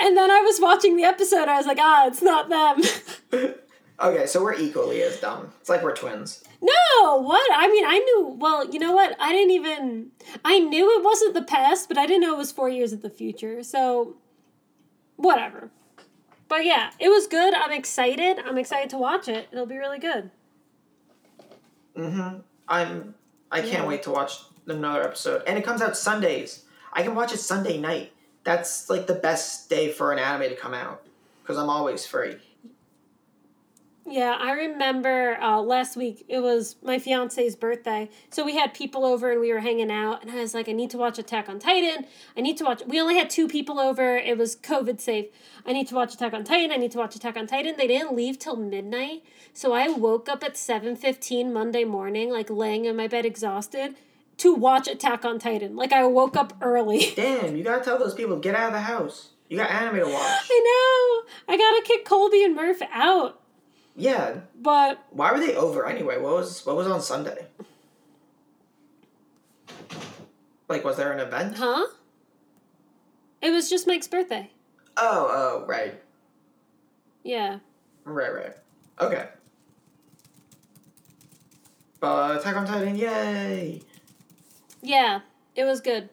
and then I was watching the episode. I was like, "Ah, it's not them." okay, so we're equally as dumb. It's like we're twins. No, what? I mean, I knew. Well, you know what? I didn't even. I knew it wasn't the past, but I didn't know it was four years in the future. So, whatever. But yeah, it was good. I'm excited. I'm excited to watch it. It'll be really good. Mm-hmm. I'm. I can't Yeah. wait to watch another episode, and it comes out Sundays. I can watch it Sunday night. That's like the best day for an anime to come out because I'm always free. Yeah, I remember uh, last week it was my fiance's birthday. So we had people over and we were hanging out. And I was like, I need to watch Attack on Titan. I need to watch. We only had two people over. It was COVID safe. I need to watch Attack on Titan. I need to watch Attack on Titan. They didn't leave till midnight. So I woke up at 7.15 Monday morning, like laying in my bed exhausted, to watch Attack on Titan. Like I woke up early. Damn, you gotta tell those people get out of the house. You got anime to watch. I know. I gotta kick Colby and Murph out. Yeah. But Why were they over anyway? What was what was on Sunday? Like, was there an event? Huh? It was just Mike's birthday. Oh, oh, right, Yeah. right, right. Okay. But Attack on Titan, yay! Yeah. It was good.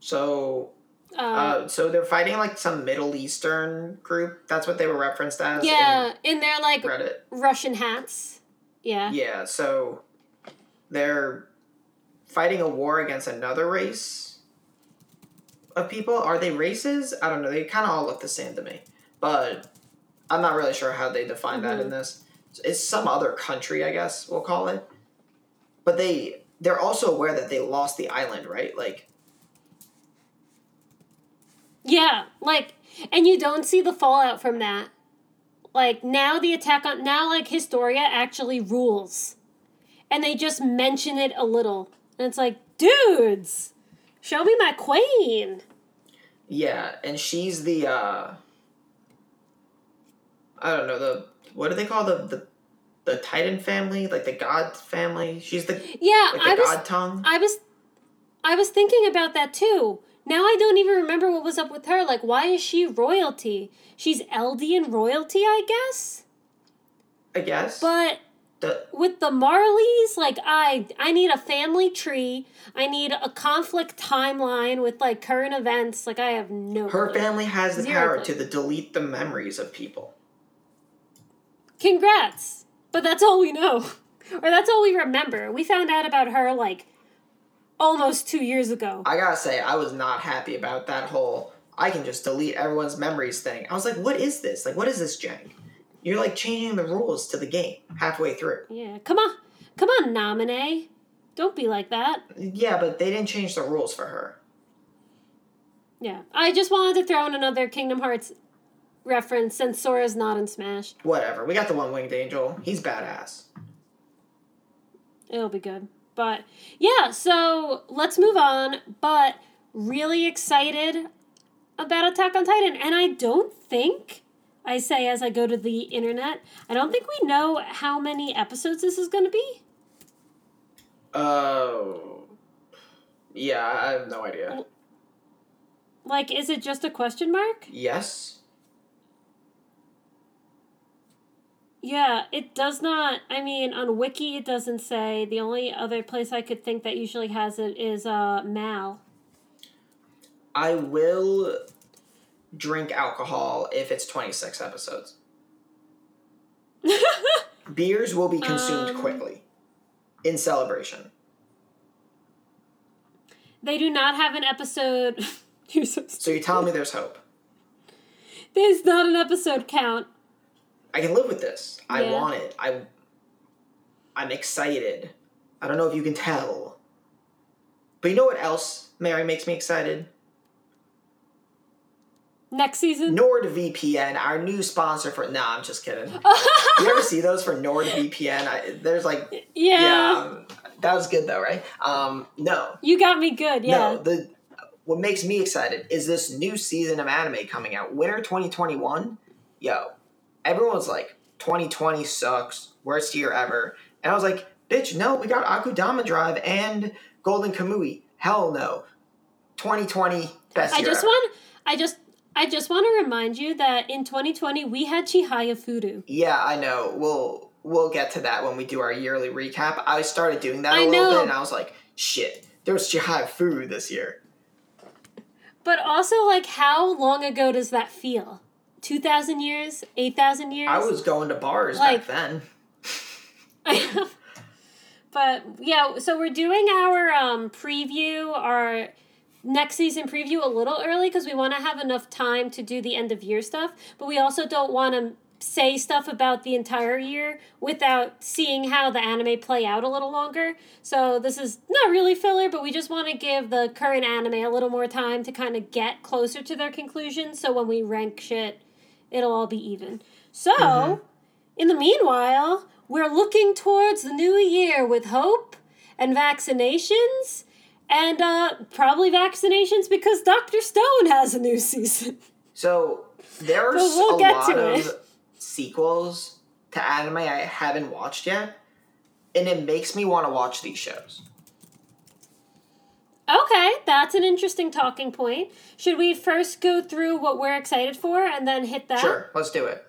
So, Uh, uh, so they're fighting like some Middle Eastern group. That's what they were referenced as. yeah, in their like Reddit. Russian hats. Yeah. Yeah. So they're fighting a war against another race of people. Are they races? I don't know. They kind of all look the same to me, but I'm not really sure how they define that in this. It's some other country, I guess we'll call it. But they they're also aware that they lost the island, right? Like Yeah, like, and you don't see the fallout from that. Like now, the attack on now, like Historia actually rules, and they just mention it a little, and it's like, dudes, show me my queen. yeah, and she's the uh I don't know, the what do they call the the the Titan family? Like the God family? She's the Yeah, like the I was, God tongue? I was, I was thinking about that too. Now I don't even remember what was up with her. Like, why is she royalty? She's Eldian royalty, I guess. I guess. But the, with the Marleys, like I I need a family tree. I need a conflict timeline with like current events. Like I have no her clue. family has the Zero power clue. to the delete the memories of people. Congrats. But that's all we know. or that's all we remember. We found out about her like almost 2 years ago. I gotta say, I was not happy about that whole I can just delete everyone's memories thing. I was like, what is this? Like, what is this jank? You're like changing the rules to the game halfway through. Yeah, come on. Come on, Nomura. Don't be like that. Yeah, but they didn't change the rules for her. Yeah. I just wanted to throw in another Kingdom Hearts reference since Sora's not in Smash. Whatever. We got the one winged angel. He's badass. It'll be good. But yeah, so let's move on. But really excited about Attack on Titan. And I don't think, I say as I go to the internet, I don't think we know how many episodes this is going to be. Oh. yeah, I have no idea. Like, is it just a question mark? Yes. Yeah, it does not. I mean, on Wiki, it doesn't say. The only other place I could think that usually has it is uh, Mal. I will drink alcohol if it's 26 episodes. Beers will be consumed Um, quickly in celebration. They do not have an episode. So So you're telling me there's hope. There's not an episode count. I can live with this. I want it. I I'm excited. I don't know if you can tell. But you know what else, Mary, makes me excited? Next season? NordVPN, our new sponsor for. Nah, I'm just kidding. you ever see those for NordVPN? I, there's like, yeah. yeah, um, that was good though, right? Um, no, You got me good, yeah. no. The what makes me excited is this new season of anime coming out, Winter 2021. Yo, everyone's like, 2020 sucks, worst year ever, and I was like, bitch, no, we got Akudama Drive and Golden Kamui. Hell no, 2020 best I year just ever. want I just I just want to remind you that in 2020 we had Chihayafuru. Yeah, I know. We'll we'll get to that when we do our yearly recap. I started doing that a I little know. bit, and I was like, shit. There was Jihad Fu this year. But also like how long ago does that feel? 2000 years? 8000 years? I was going to bars Like- back then. but yeah, so we're doing our um, preview, our next season preview a little early because we want to have enough time to do the end of year stuff, but we also don't want to say stuff about the entire year without seeing how the anime play out a little longer. So this is not really filler, but we just want to give the current anime a little more time to kind of get closer to their conclusion so when we rank shit, it'll all be even. So, in the meanwhile, we're looking towards the new year with hope and vaccinations and uh, probably vaccinations because Dr. Stone has a new season. So there's But we'll a lot to of it. sequels to anime I haven't watched yet, and it makes me want to watch these shows. Okay, that's an interesting talking point. Should we first go through what we're excited for and then hit that? Sure, let's do it.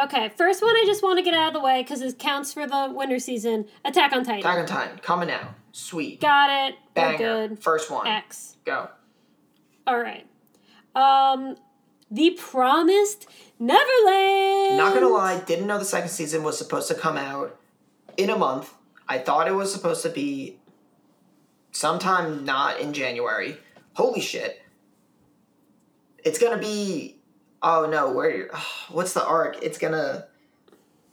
Okay, first one I just want to get out of the way because it counts for the winter season Attack on Titan. Attack on Titan coming out. Sweet. Got it. We're Banger. good. First one. X. Go. All right. Um, The Promised Neverland. Not gonna lie, didn't know the second season was supposed to come out in a month. I thought it was supposed to be sometime not in January. Holy shit. It's gonna be oh no, where what's the arc? It's gonna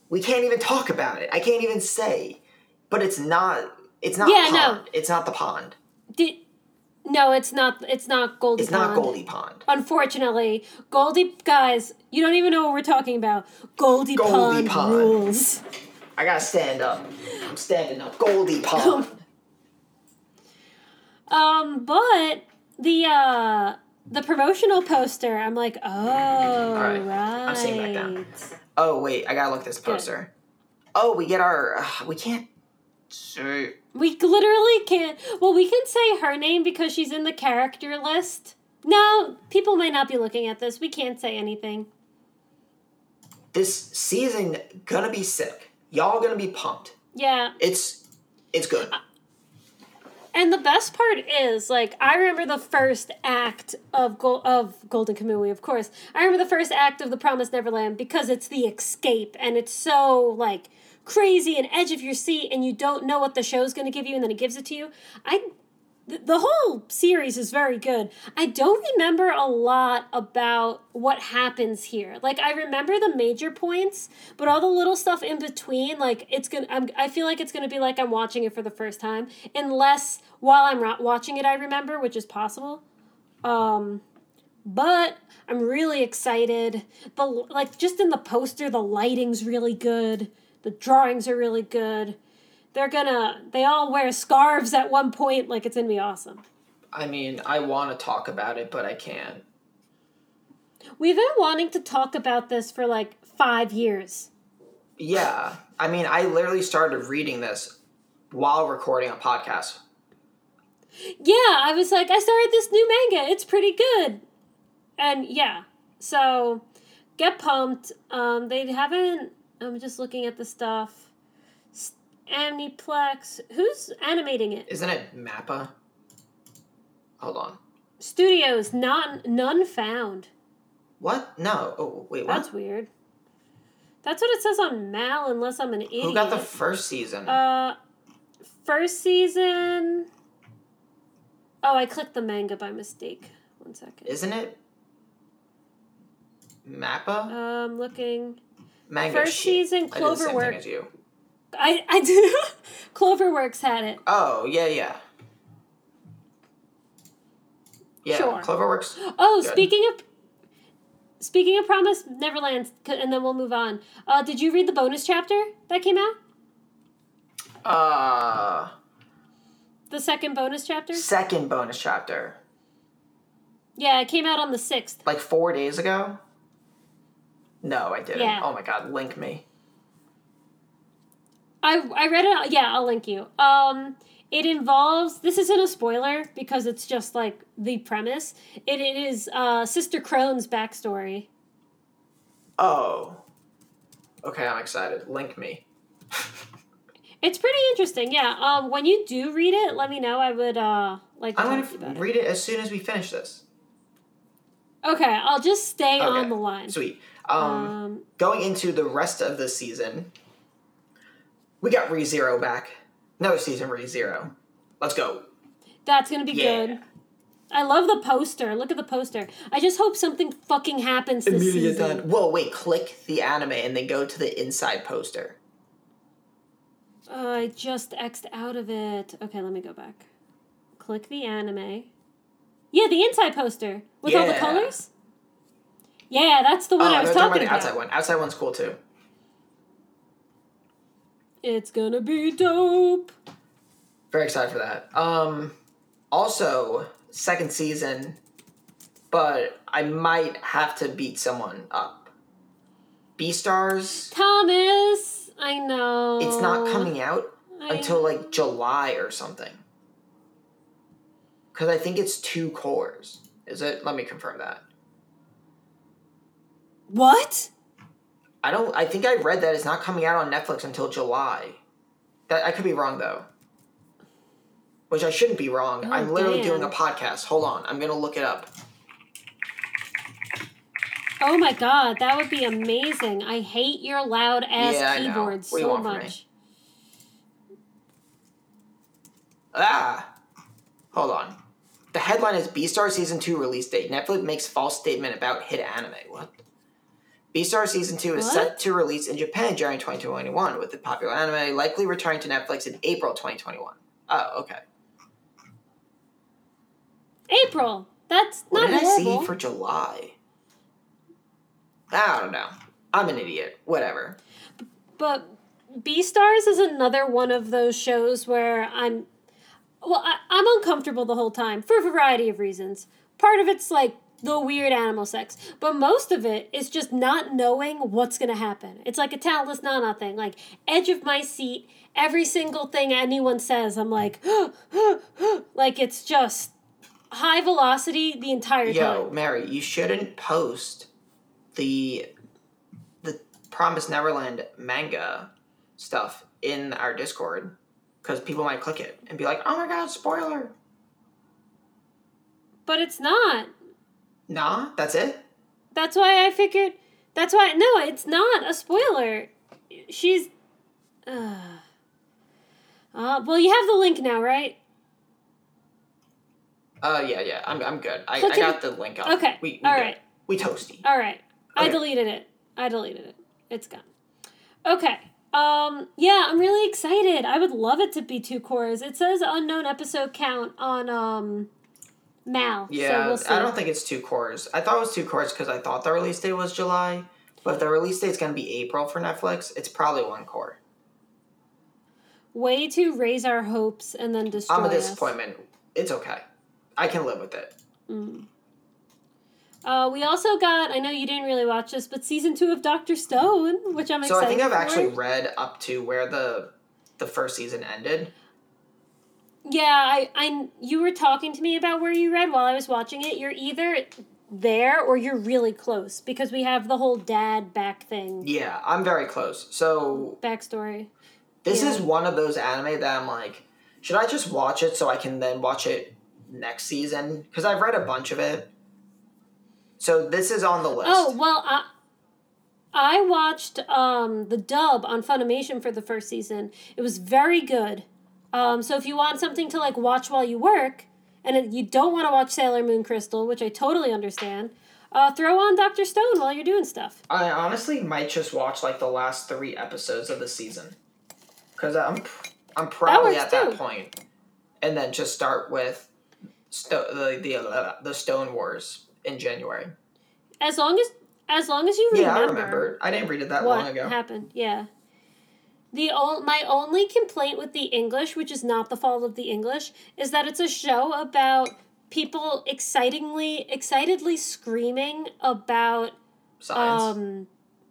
we can't even talk about it. I can't even say. but it's not. It's not. Yeah, no. It's not the pond. Did no, it's not. It's not Goldie. It's not Goldie Pond. Unfortunately, Goldie guys, you don't even know what we're talking about. Goldie, Goldie Pond, Pond. rules. I gotta stand up. I'm standing up. Goldie Pond. Um, but the uh the promotional poster, I'm like, oh right, right. I'm seeing that down. oh wait, I gotta look at this poster. Oh, we get our. Uh, we can't. Say, We literally can't. Well, we can say her name because she's in the character list. No, people might not be looking at this. We can't say anything. this season gonna be sick. Y'all gonna be pumped. Yeah, It's it's good. And the best part is, like, I remember the first act of Go- of Golden Kamui, of course. I remember the first act of The Promised Neverland because it's the escape, and it's so like crazy and edge of your seat, and you don't know what the show's going to give you, and then it gives it to you. I th- the whole series is very good. I don't remember a lot about what happens here. Like I remember the major points, but all the little stuff in between, like it's gonna. I'm, I feel like it's gonna be like I'm watching it for the first time, unless while I'm watching it I remember, which is possible. Um, but I'm really excited. The like just in the poster, the lighting's really good. The drawings are really good. They're gonna. They all wear scarves at one point. Like it's gonna be awesome. I mean, I want to talk about it, but I can't. We've been wanting to talk about this for like five years. Yeah, I mean, I literally started reading this while recording a podcast. Yeah, I was like, I started this new manga. It's pretty good. And yeah, so get pumped. Um, they haven't. I'm just looking at the stuff. Aniplex. Who's animating it? Isn't it Mappa? Hold on. Studios. Not none found. What? No. Oh, wait. What? That's weird. That's what it says on Mal, unless I'm an idiot. Who got the first season? Uh, first season. Oh, I clicked the manga by mistake. One second. Isn't it Mappa? Um, looking. Manga first shit. season, I I I did. Cloverworks had it. Oh yeah, yeah. Yeah, Sure. Cloverworks. Oh, Good. speaking of. Speaking of Promise Neverland, and then we'll move on. Uh, did you read the bonus chapter that came out? Uh, The second bonus chapter? second bonus chapter, Yeah, it came out on the 6th. like four days ago. No, I didn't. Yeah. Oh my god, link me. I I read it. Yeah, I'll link you. Um, it involves. This isn't a spoiler because it's just like the premise. It, it is uh, Sister Krone's backstory. Oh. Okay, I'm excited. Link me. It's pretty interesting. Yeah. Um, when you do read it, let me know. I would uh like to I'm talk to you gonna read it as soon as we finish this. Okay, I'll just stay Okay. on the line. Sweet. Um, Um, going into the rest of the season, we got ReZero back. Another season ReZero. Let's go. that's gonna be Yeah. good. I love the poster. Look at the poster. I just hope something fucking happens this season. Whoa, wait, click the anime and then go to the inside poster. Uh, I just X'd out of it. Okay, let me go back. Click the anime. Yeah, the inside poster with all the colors. Yeah, that's the one I was Oh, they're the outside one. Outside one's cool too. It's gonna be dope. Very excited for that. Um, also, second season, but I might have to beat someone up. Beastars, Thomas, I know. it's not coming out I- until like July or something. Because I think it's two cores. Is it? Let me confirm that. What? I don't. I think I read that it's not coming out on Netflix until July. That I could be wrong though. Which I shouldn't be wrong. Oh, I'm literally damn. doing a podcast. Hold on, I'm gonna look it up. Oh my god, that would be amazing. I hate your loud ass Yeah, keyboard What do you so want from me? much. Ah, hold on. The headline is Beastar season two release date. Netflix makes false statement about hit anime. What? Beastar season two is What? set to release in Japan during 2021, with the popular anime likely returning to Netflix in April 2021. Oh, okay. April. That's What not did I see for July? I don't know. I'm an idiot. Whatever. But Beastars is another one of those shows where I'm, well, I, I'm uncomfortable the whole time for a variety of reasons. Part of it's like the weird animal sex, but most of it is just not knowing what's gonna happen. It's like a talentless Nana thing, like edge of my seat. Every single thing anyone says, I'm like, like it's just high velocity the entire time. Yo. Mary, you shouldn't post the the Promise Neverland manga stuff in our Discord because people might click it and be like, "Oh my god, spoiler!" But it's not. Nah, that's it. That's why I figured. That's why no, it's not a spoiler. She's. Uh, uh, well, you have the link now, right? Uh, yeah, yeah, I'm, I'm good. I, I got the link up. Okay, we, we all good. We toasty. All right, I deleted it. I deleted it. It's gone. Okay. Um. Yeah, I'm really excited. I would love it to be two cores. It says unknown episode count on um, Mal. Yeah, so we'll see. I don't think it's two cores. I thought it was two cores because I thought the release date was July, but if the release date's gonna be April for Netflix, it's probably one core. Way to raise our hopes and then destroy I'm a us. disappointment. It's okay. I can live with it. Uh, we also got. I know you didn't really watch this, but season two of Doctor Stone, which I'm So excited I think I've for. actually read up to where the the first season ended. Yeah, I, I, you were talking to me about where you read while I was watching it. You're either there or you're really close because we have the whole dad back thing Yeah, I'm very close. So backstory. this Yeah. is one of those anime that I'm like, should I just watch it so I can then watch it next season? Because I've read a bunch of it. So this is on the list. Oh well, I I watched um, the dub on Funimation for the first season. It was very good. Um, so if you want something to like watch while you work, and you don't want to watch Sailor Moon Crystal, which I totally understand, uh, throw on Doctor Stone while you're doing stuff. I honestly might just watch like the last three episodes of the season, because I'm I'm probably works at that point, and then just start with sto- the the uh, the Stone Wars in January. As long as as long as you Yeah, I remember. remember. I didn't read it that long ago. happened. Yeah. The o- my only complaint with the English, which is not the fault of the English, is that it's a show about people excitingly excitedly screaming about Science. um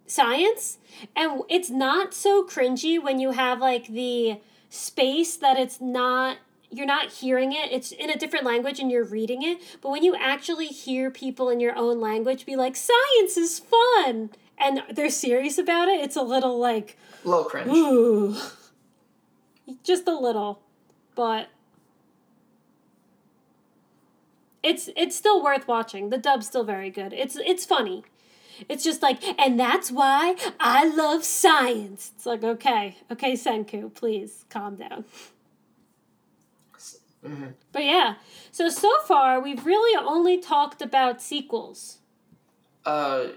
science. And it's not so cringy when you have like the space that it's not you're not hearing it. It's in a different language and you're reading it. But when you actually hear people in your own language be like science is fun and they're serious about it it's a little like little cringe. ooh just a little but it's it's still worth watching the dub's still very good it's it's funny it's just like, and that's why I love science. It's like, okay, okay, Senku, please calm down. Mhm. But yeah, so so far we've really only talked about sequels. Uh.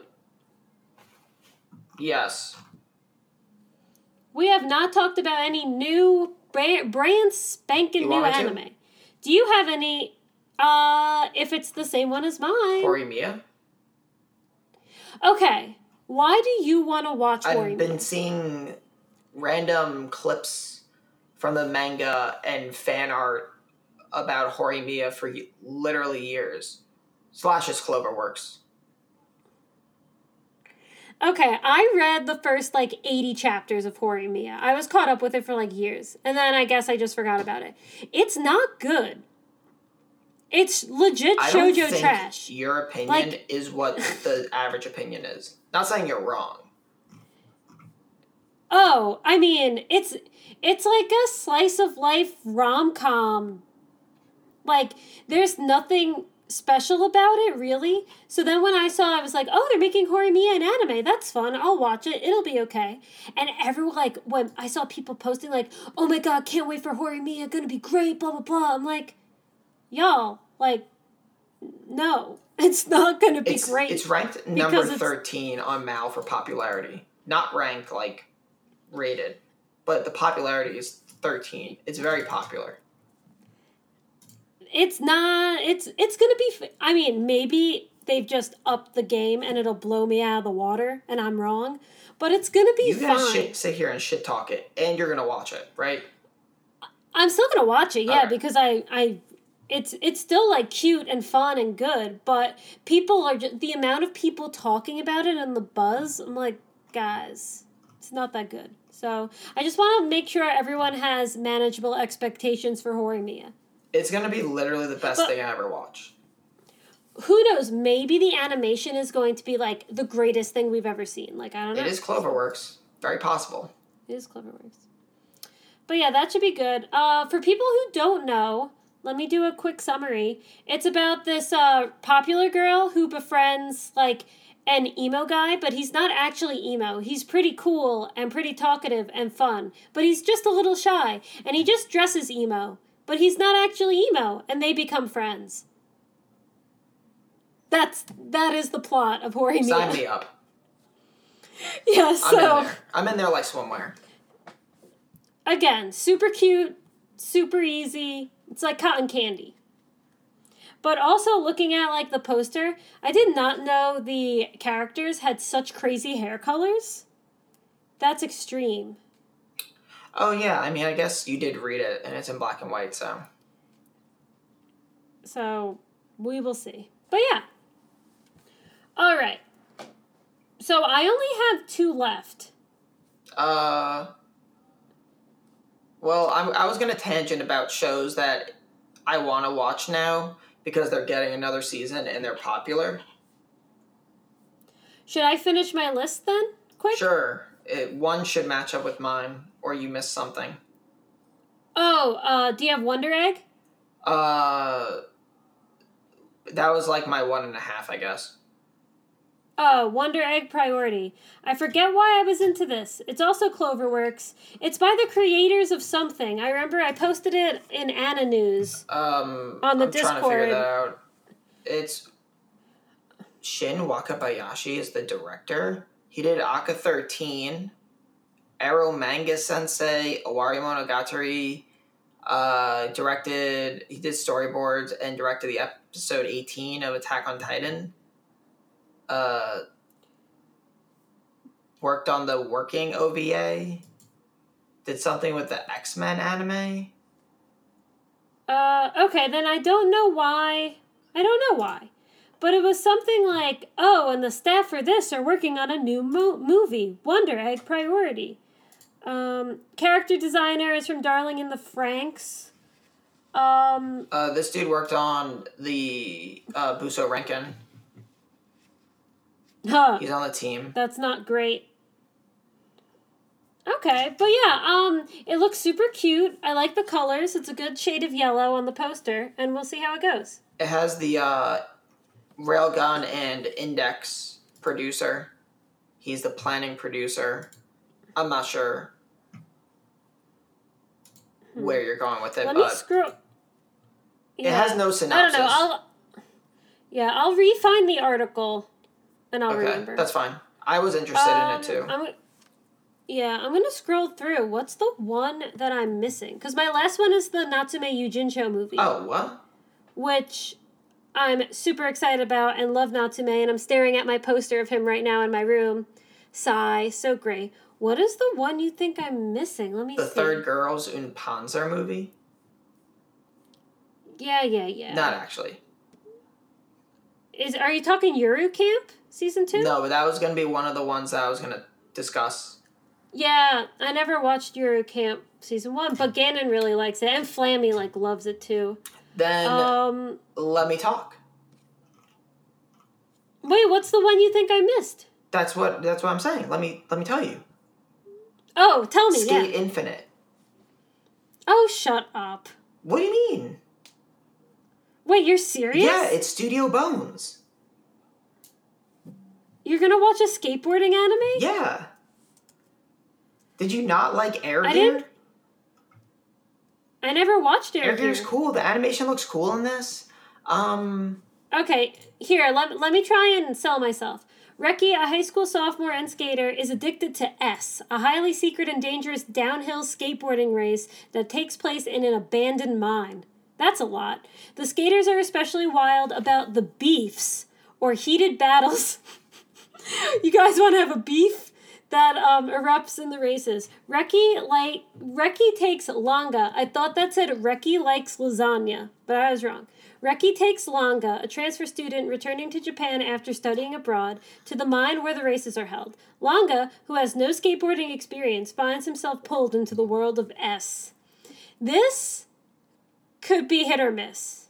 Yes. We have not talked about any new brand, brand spanking new want me to? anime. Do you have any? Uh, if it's the same one as mine. Horimiya. Okay, why do you want to watch I've been seeing random clips from the manga and fan art about Horimiya for literally years. Slash is Cloverworks. Okay, I read the first like 80 chapters of Horimiya. I was caught up with it for like years. And then I guess I just forgot about it. It's not good. It's legit shoujo trash. your opinion Like- is what the average opinion is. Not saying you're wrong. Oh, I mean, it's it's like a slice of life rom-com. Like there's nothing special about it really. So then when I saw I was like, "Oh, they're making Horimiya an anime. That's fun. I'll watch it. It'll be okay." And everyone like when I saw people posting like, "Oh my god, can't wait for Horimiya. To be great, blah blah blah." I'm like, "Y'all, like no." It's not to be It's great. it's ranked number thirteen on Mal for popularity, not ranked like rated, but the popularity is thirteen. It's very popular. It's not it's it's gonna be i mean maybe they've just upped the game and it'll blow me out of the water and i'm wrong but it's gonna be You guys fine shit, sit here and shit talk it, and you're gonna watch it, right? i'm still gonna watch it yeah because i i it's it's still like cute and fun and good but people are just the amount of people talking about it and the buzz i'm like guys it's not that good so i just want to make sure everyone has manageable expectations for Horimiya. It's gonna be literally the best But- thing I ever watched. who knows maybe the animation is going to be like the greatest thing we've ever seen like i don't know It is Cloverworks. Very possible. It is Cloverworks. But yeah, that should be good. Uh, for people who don't know, let me do a quick summary. It's about this uh, popular girl who befriends like an emo guy, but he's not actually emo. He's pretty cool and pretty talkative and fun, but he's just a little shy, and he just dresses emo. But he's not actually emo, and they become friends. That's that is the plot of Hori Sign Mia. me up. Yeah, so I'm in there. I'm in there like swimwear. again, super cute, super easy. It's like cotton candy. But also looking at like the poster, I did not know the characters had such crazy hair colors. That's extreme. Oh yeah, I mean, I guess you did read it, and it's in black and white, so So we will see. But yeah. All right. So I only have two left. Uh, well, I'm, I was gonna tangent about shows that I want to watch now because they're getting another season and they're popular. Should I finish my list then? Quick? Sure, it, one should match up with mine, or you missed something. Oh, uh, do you have Wonder Egg? Uh, that was like my one and a half, I guess. Oh, Wonder Egg Priority. I forget why I was into this. It's also Cloverworks. It's by the creators of something. I remember I posted it in Anna News. Um, On the I'm trying to figure Discord. that out. It's Shin Wakabayashi is the director. He did Aka thirteen, Eromanga Sensei, Owari Monogatari. Uh, directed. He did storyboards and directed the episode eighteen of Attack on Titan. Uh, worked on the working OVA. Did something with the X Men anime. Uh, okay, then I don't know why. I don't know why. But it was something like, oh, and the staff for this are working on a new mo- movie, Wonder Egg Priority. Um, character designer is from Darling in the Franxx. Um, Uh, this dude worked on the uh, Buso Renkin. huh. He's on the team. That's not great. Okay, but yeah, um, it looks super cute. I like the colors. It's a good shade of yellow on the poster, and we'll see how it goes. It has the uh, Railgun and Index producer. He's the planning producer. I'm not sure where you're going with it, Hmm. Let me but scroll. it has no synopsis. I don't know. I'll. Yeah, I'll refine the article, and I'll okay, remember. that's fine. I was interested in it too. Um, I'm, yeah, I'm gonna scroll through. What's the one that I'm missing? Because my last one is the Natsume Yujincho movie. oh, what? which I'm super excited about and love Natsume, and I'm staring at my poster of him right now in my room. Sigh, so great. What is the one you think I'm missing? Let me see. The see. third Girls und Panzer movie? Yeah, yeah, yeah. Not actually. Is are you talking Yuru Camp season two? No, but that was going to be one of the ones that I was going to discuss. Yeah, I never watched Yuru Camp season one, but Ganon really likes it, and Flammy like loves it too. Then Um, let me talk. wait, what's the one you think I missed? That's what that's what I'm saying. Let me let me tell you. Oh, tell me. Skate Yeah. Infinite. Oh, shut up. What do you mean? Wait, you're serious? Yeah, it's Studio Bones. You're gonna watch a skateboarding anime? Yeah. Did you not like Air I Gear? didn't- I never watched Air Gear. Air Gear's cool. The animation looks cool in this. Um, Okay, here, let, let me try and sell myself. Reki, a high school sophomore and skater, is addicted to S, a highly secret and dangerous downhill skateboarding race that takes place in an abandoned mine. That's a lot. The skaters are especially wild about the beefs, or heated battles. you guys want to have a beef? That um, erupts in the races. Reki like Reki takes langa. I thought that said Reki likes lasagna, but I was wrong. Reki takes Langa, a transfer student returning to Japan after studying abroad, to the mine where the races are held. Langa, who has no skateboarding experience, finds himself pulled into the world of S. This could be hit or miss.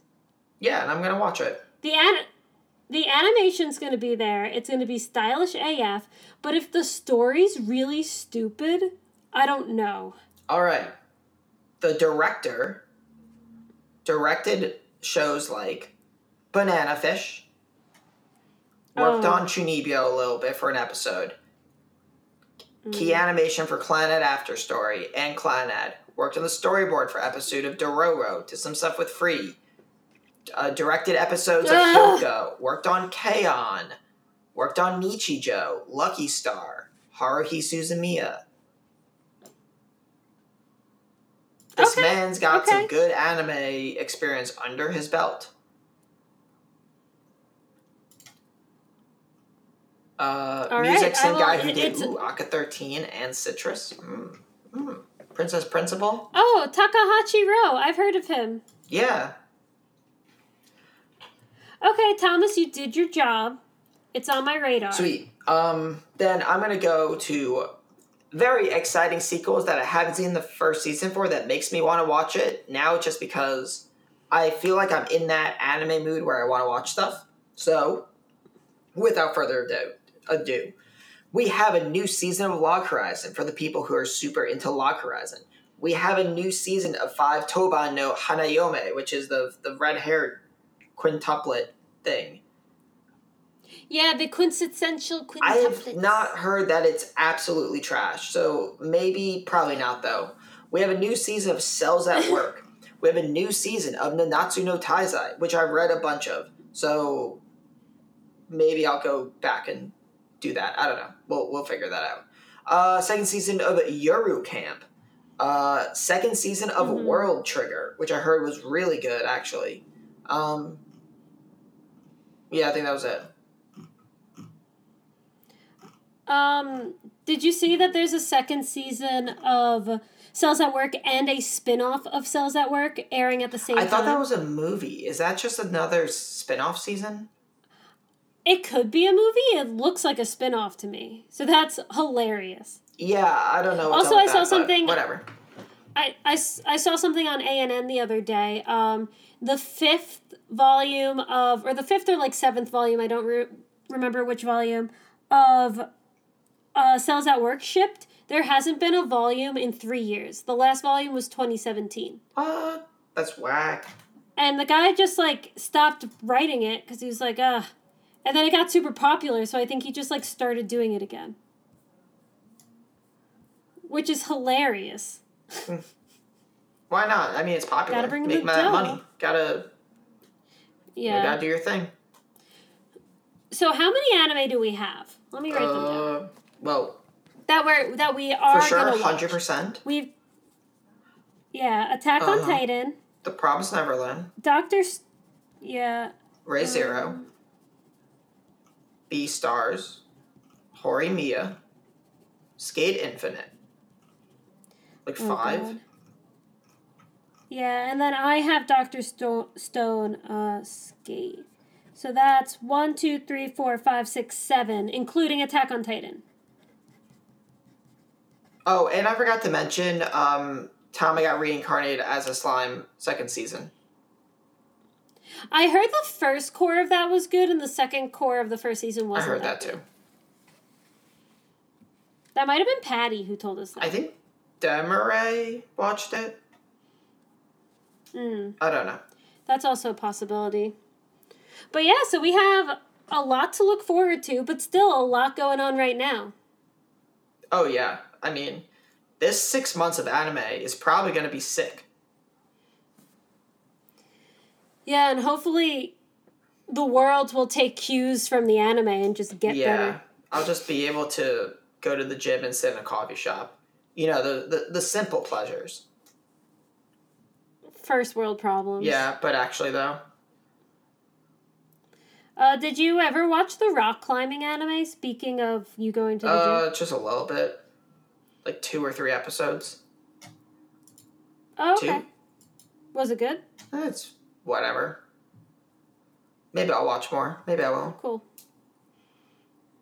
Yeah, and I'm gonna watch it. The an- the animation's to be there. It's to be stylish AF, but if the story's really stupid, I don't know. All right. The director directed shows like Banana Fish. Worked Oh. on Chunibyo a little bit for an episode. Key animation for Clannad After Story and Clannad. Worked on the storyboard for episode of Dororo. Did some stuff with Free. Uh, directed episodes of Ugh. Worked on K-On! Worked on Nichijou, Lucky Star, Haruhi Suzumiya. This Okay, man's got okay. some good anime experience under his belt. Uh, All music right, will- guy who did ooh, Aka 13 and Citrus. Mm, mm. Princess Principal? Oh, Takahashi Ro. I've heard of him. Yeah. Okay, Thomas, you did your job. It's on my radar. Sweet. Um, then I'm gonna go to very exciting sequels that I haven't seen the first season for that makes me want to watch it now just because I feel like I'm in that anime mood where I want to watch stuff. So, without further ado, ado, we have a new season of Log Horizon for the people who are super into Log Horizon. We have a new season of Five Toban no Hanayome, which is the the red haired quintuplet thing. Yeah, the quintessential quintessential I have not heard that it's absolutely trash. So maybe, probably not though. We have a new season of Cells at Work. we have a new season of Nanatsu no Taizai, which I've read a bunch of. So maybe I'll go back and do that. I don't know. We'll we'll figure that out. Uh, second season of Yuru Camp. Uh, second season of Mhm. World Trigger, which I heard was really good actually. Um, yeah, I think that was it. Um, did you see that there's a second season of Cells at Work and a spin-off of Cells at Work airing at the same I time? I thought that was a movie. Is that just another spin-off season? It could be a movie. It looks like a spin-off to me. So that's hilarious. Yeah, I don't know. Also, I saw that, but something- Whatever. I, I, I saw something on ANN the other day. Um, the fifth volume of, or the fifth or like seventh volume, I don't re- remember which volume, of uh, Cells at Work shipped. There hasn't been a volume in three years. The last volume was 2017. What? That's whack. And the guy just like stopped writing it because he was like, ugh. And then it got super popular, so I think he just like started doing it again. Which is hilarious. Why not? I mean, it's popular. Gotta bring in Make dough. money. Gotta, Yeah. you gotta do your thing. So how many anime do we have? Let me write them down. Well, That we're that we are for sure, hundred percent. We've yeah, Attack on Uh-huh. Titan, The Promised Neverland, Doctor, S- yeah, Ray Um, Zero, Beastars, Hori Mia, Skate Infinite. Like oh five. God. Yeah, and then I have Doctor Sto- Stone uh, skate. So that's one, two, three, four, five, six, seven, including Attack on Titan. Oh, and I forgot to mention, um, Tommy got reincarnated as a slime second season. I heard the first cour of that was good, and the second cour of the first season wasn't. I heard that good. too. That might have been Patty who told us that. I think Demaray watched it. Mm. I don't know. That's also a possibility. But yeah, so we have a lot to look forward to, but still a lot going on right now. Oh yeah, I mean, this six months of anime is probably going to be sick. Yeah, and hopefully the world will take cues from the anime and just get there. yeah, better. I'll just be able to go to the gym and sit in a coffee shop. You know, the the, the simple pleasures. First world problems. Yeah, but actually though, Uh, did you ever watch the rock climbing anime? Speaking of you going to the gym. uh, just a little bit, like two or three episodes. Oh, two. okay. Was it good? It's whatever. Maybe I'll watch more. Maybe I won't. Cool.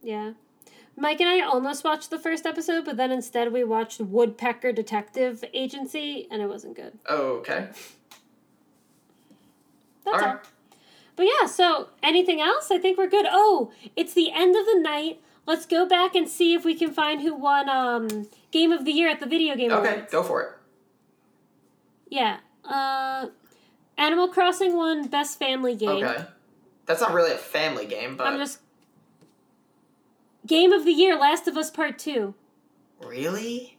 Yeah. Mike and I almost watched the first episode, but then instead we watched Woodpecker Detective Agency, and it wasn't good. Okay. That's all. But yeah, so anything else? I think we're good. Oh, it's the end of the night. Let's go back and see if we can find who won um, Game of the Year at the Video Game Okay, Awards. go for it. Yeah. Uh, Animal Crossing won Best Family Game. Okay. That's not really a family game, but I'm just. Game of the Year, Last of Us Part 2. really?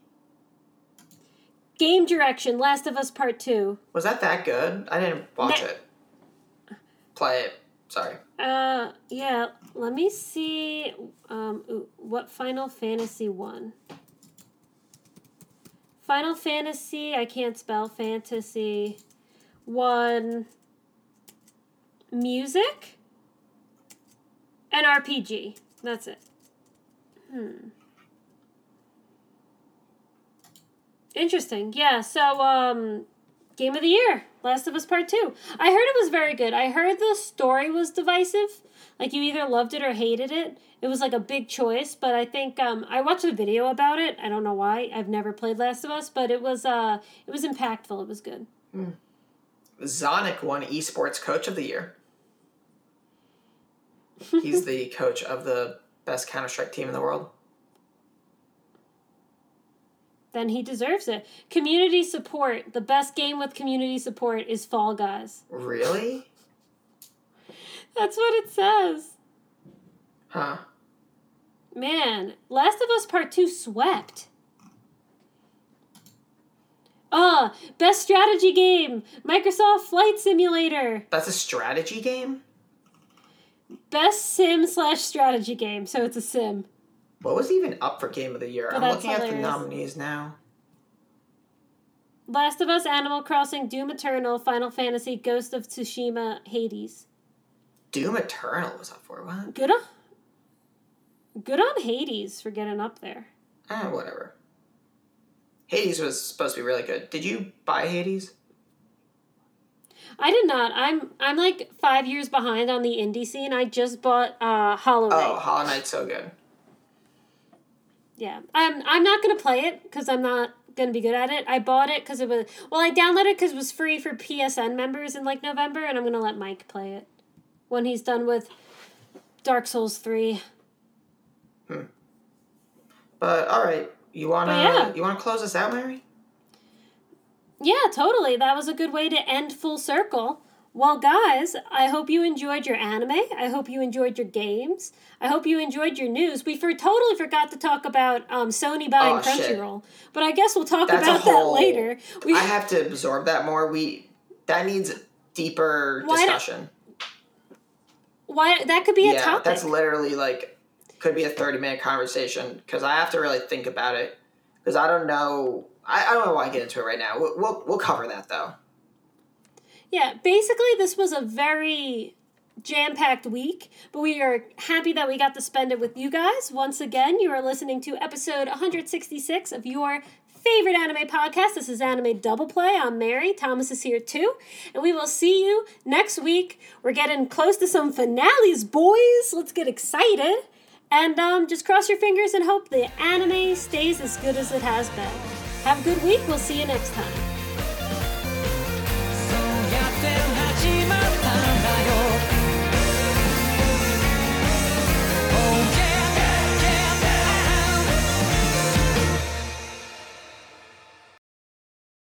Game Direction, Last of Us Part 2. Was that that good? I didn't watch it. Play it. Sorry. Uh, yeah, let me see um, what Final Fantasy won? Final Fantasy, I can't spell fantasy, One. music and RPG. That's it. Hmm. Interesting. Yeah, so um Game of the Year, Last of Us Part 2. I heard it was very good. I heard the story was divisive. Like you either loved it or hated it. It was like a big choice, but I think um, I watched a video about it. I don't know why. I've never played Last of Us, but it was uh it was impactful. It was good. Zonic won Esports Coach of the Year. He's the coach of the best Counter Strike team in the world. Then he deserves it. Community support. The best game with community support is Fall Guys. Really? That's what it says. Huh. Man, Last of Us Part 2 swept. Ah, best strategy game. Microsoft Flight Simulator. That's a strategy game? Best sim slash strategy game. So it's a sim. What was even up for Game of the Year? Well, I'm looking at the nominees now. Last of Us, Animal Crossing, Doom Eternal, Final Fantasy, Ghost of Tsushima, Hades. Doom Eternal was up for what? Good on, good on Hades for getting up there. Ah, whatever. Hades was supposed to be really good. Did you buy Hades? I did not. I'm I'm like five years behind on the indie scene. I just bought uh, Hollow Knight. Oh, Hollow Knight's so good. Yeah, I'm. I'm not gonna play it because I'm not gonna be good at it. I bought it because it was. Well, I downloaded it because it was free for PSN members in like November, and I'm gonna let Mike play it when he's done with Dark Souls three. Hmm. But all right, you wanna yeah. you wanna close us out, Mary? Yeah, totally. That was a good way to end full circle. Well, guys, I hope you enjoyed your anime. I hope you enjoyed your games. I hope you enjoyed your news. We for totally forgot to talk about um, Sony buying Oh. Crunchyroll, but I guess we'll talk That's about whole- that later. We, I have to absorb that more. We that needs deeper Why discussion. why that could be a yeah, topic. that's literally like could be a thirty minute conversation because I have to really think about it because I don't know. I, I don't know why I get into it right now. We'll, we'll we'll cover that though. Yeah, basically, this was a very jam packed week, but we are happy that we got to spend it with you guys. Once again, you are listening to episode 166 of your favorite anime podcast. This is Anime Double Play. I'm Mary. Thomas is here too. And we will see you next week. We're getting close to some finales, boys. Let's get excited. And um, just cross your fingers and hope the anime stays as good as it has been. Have a good week. We'll see you next time.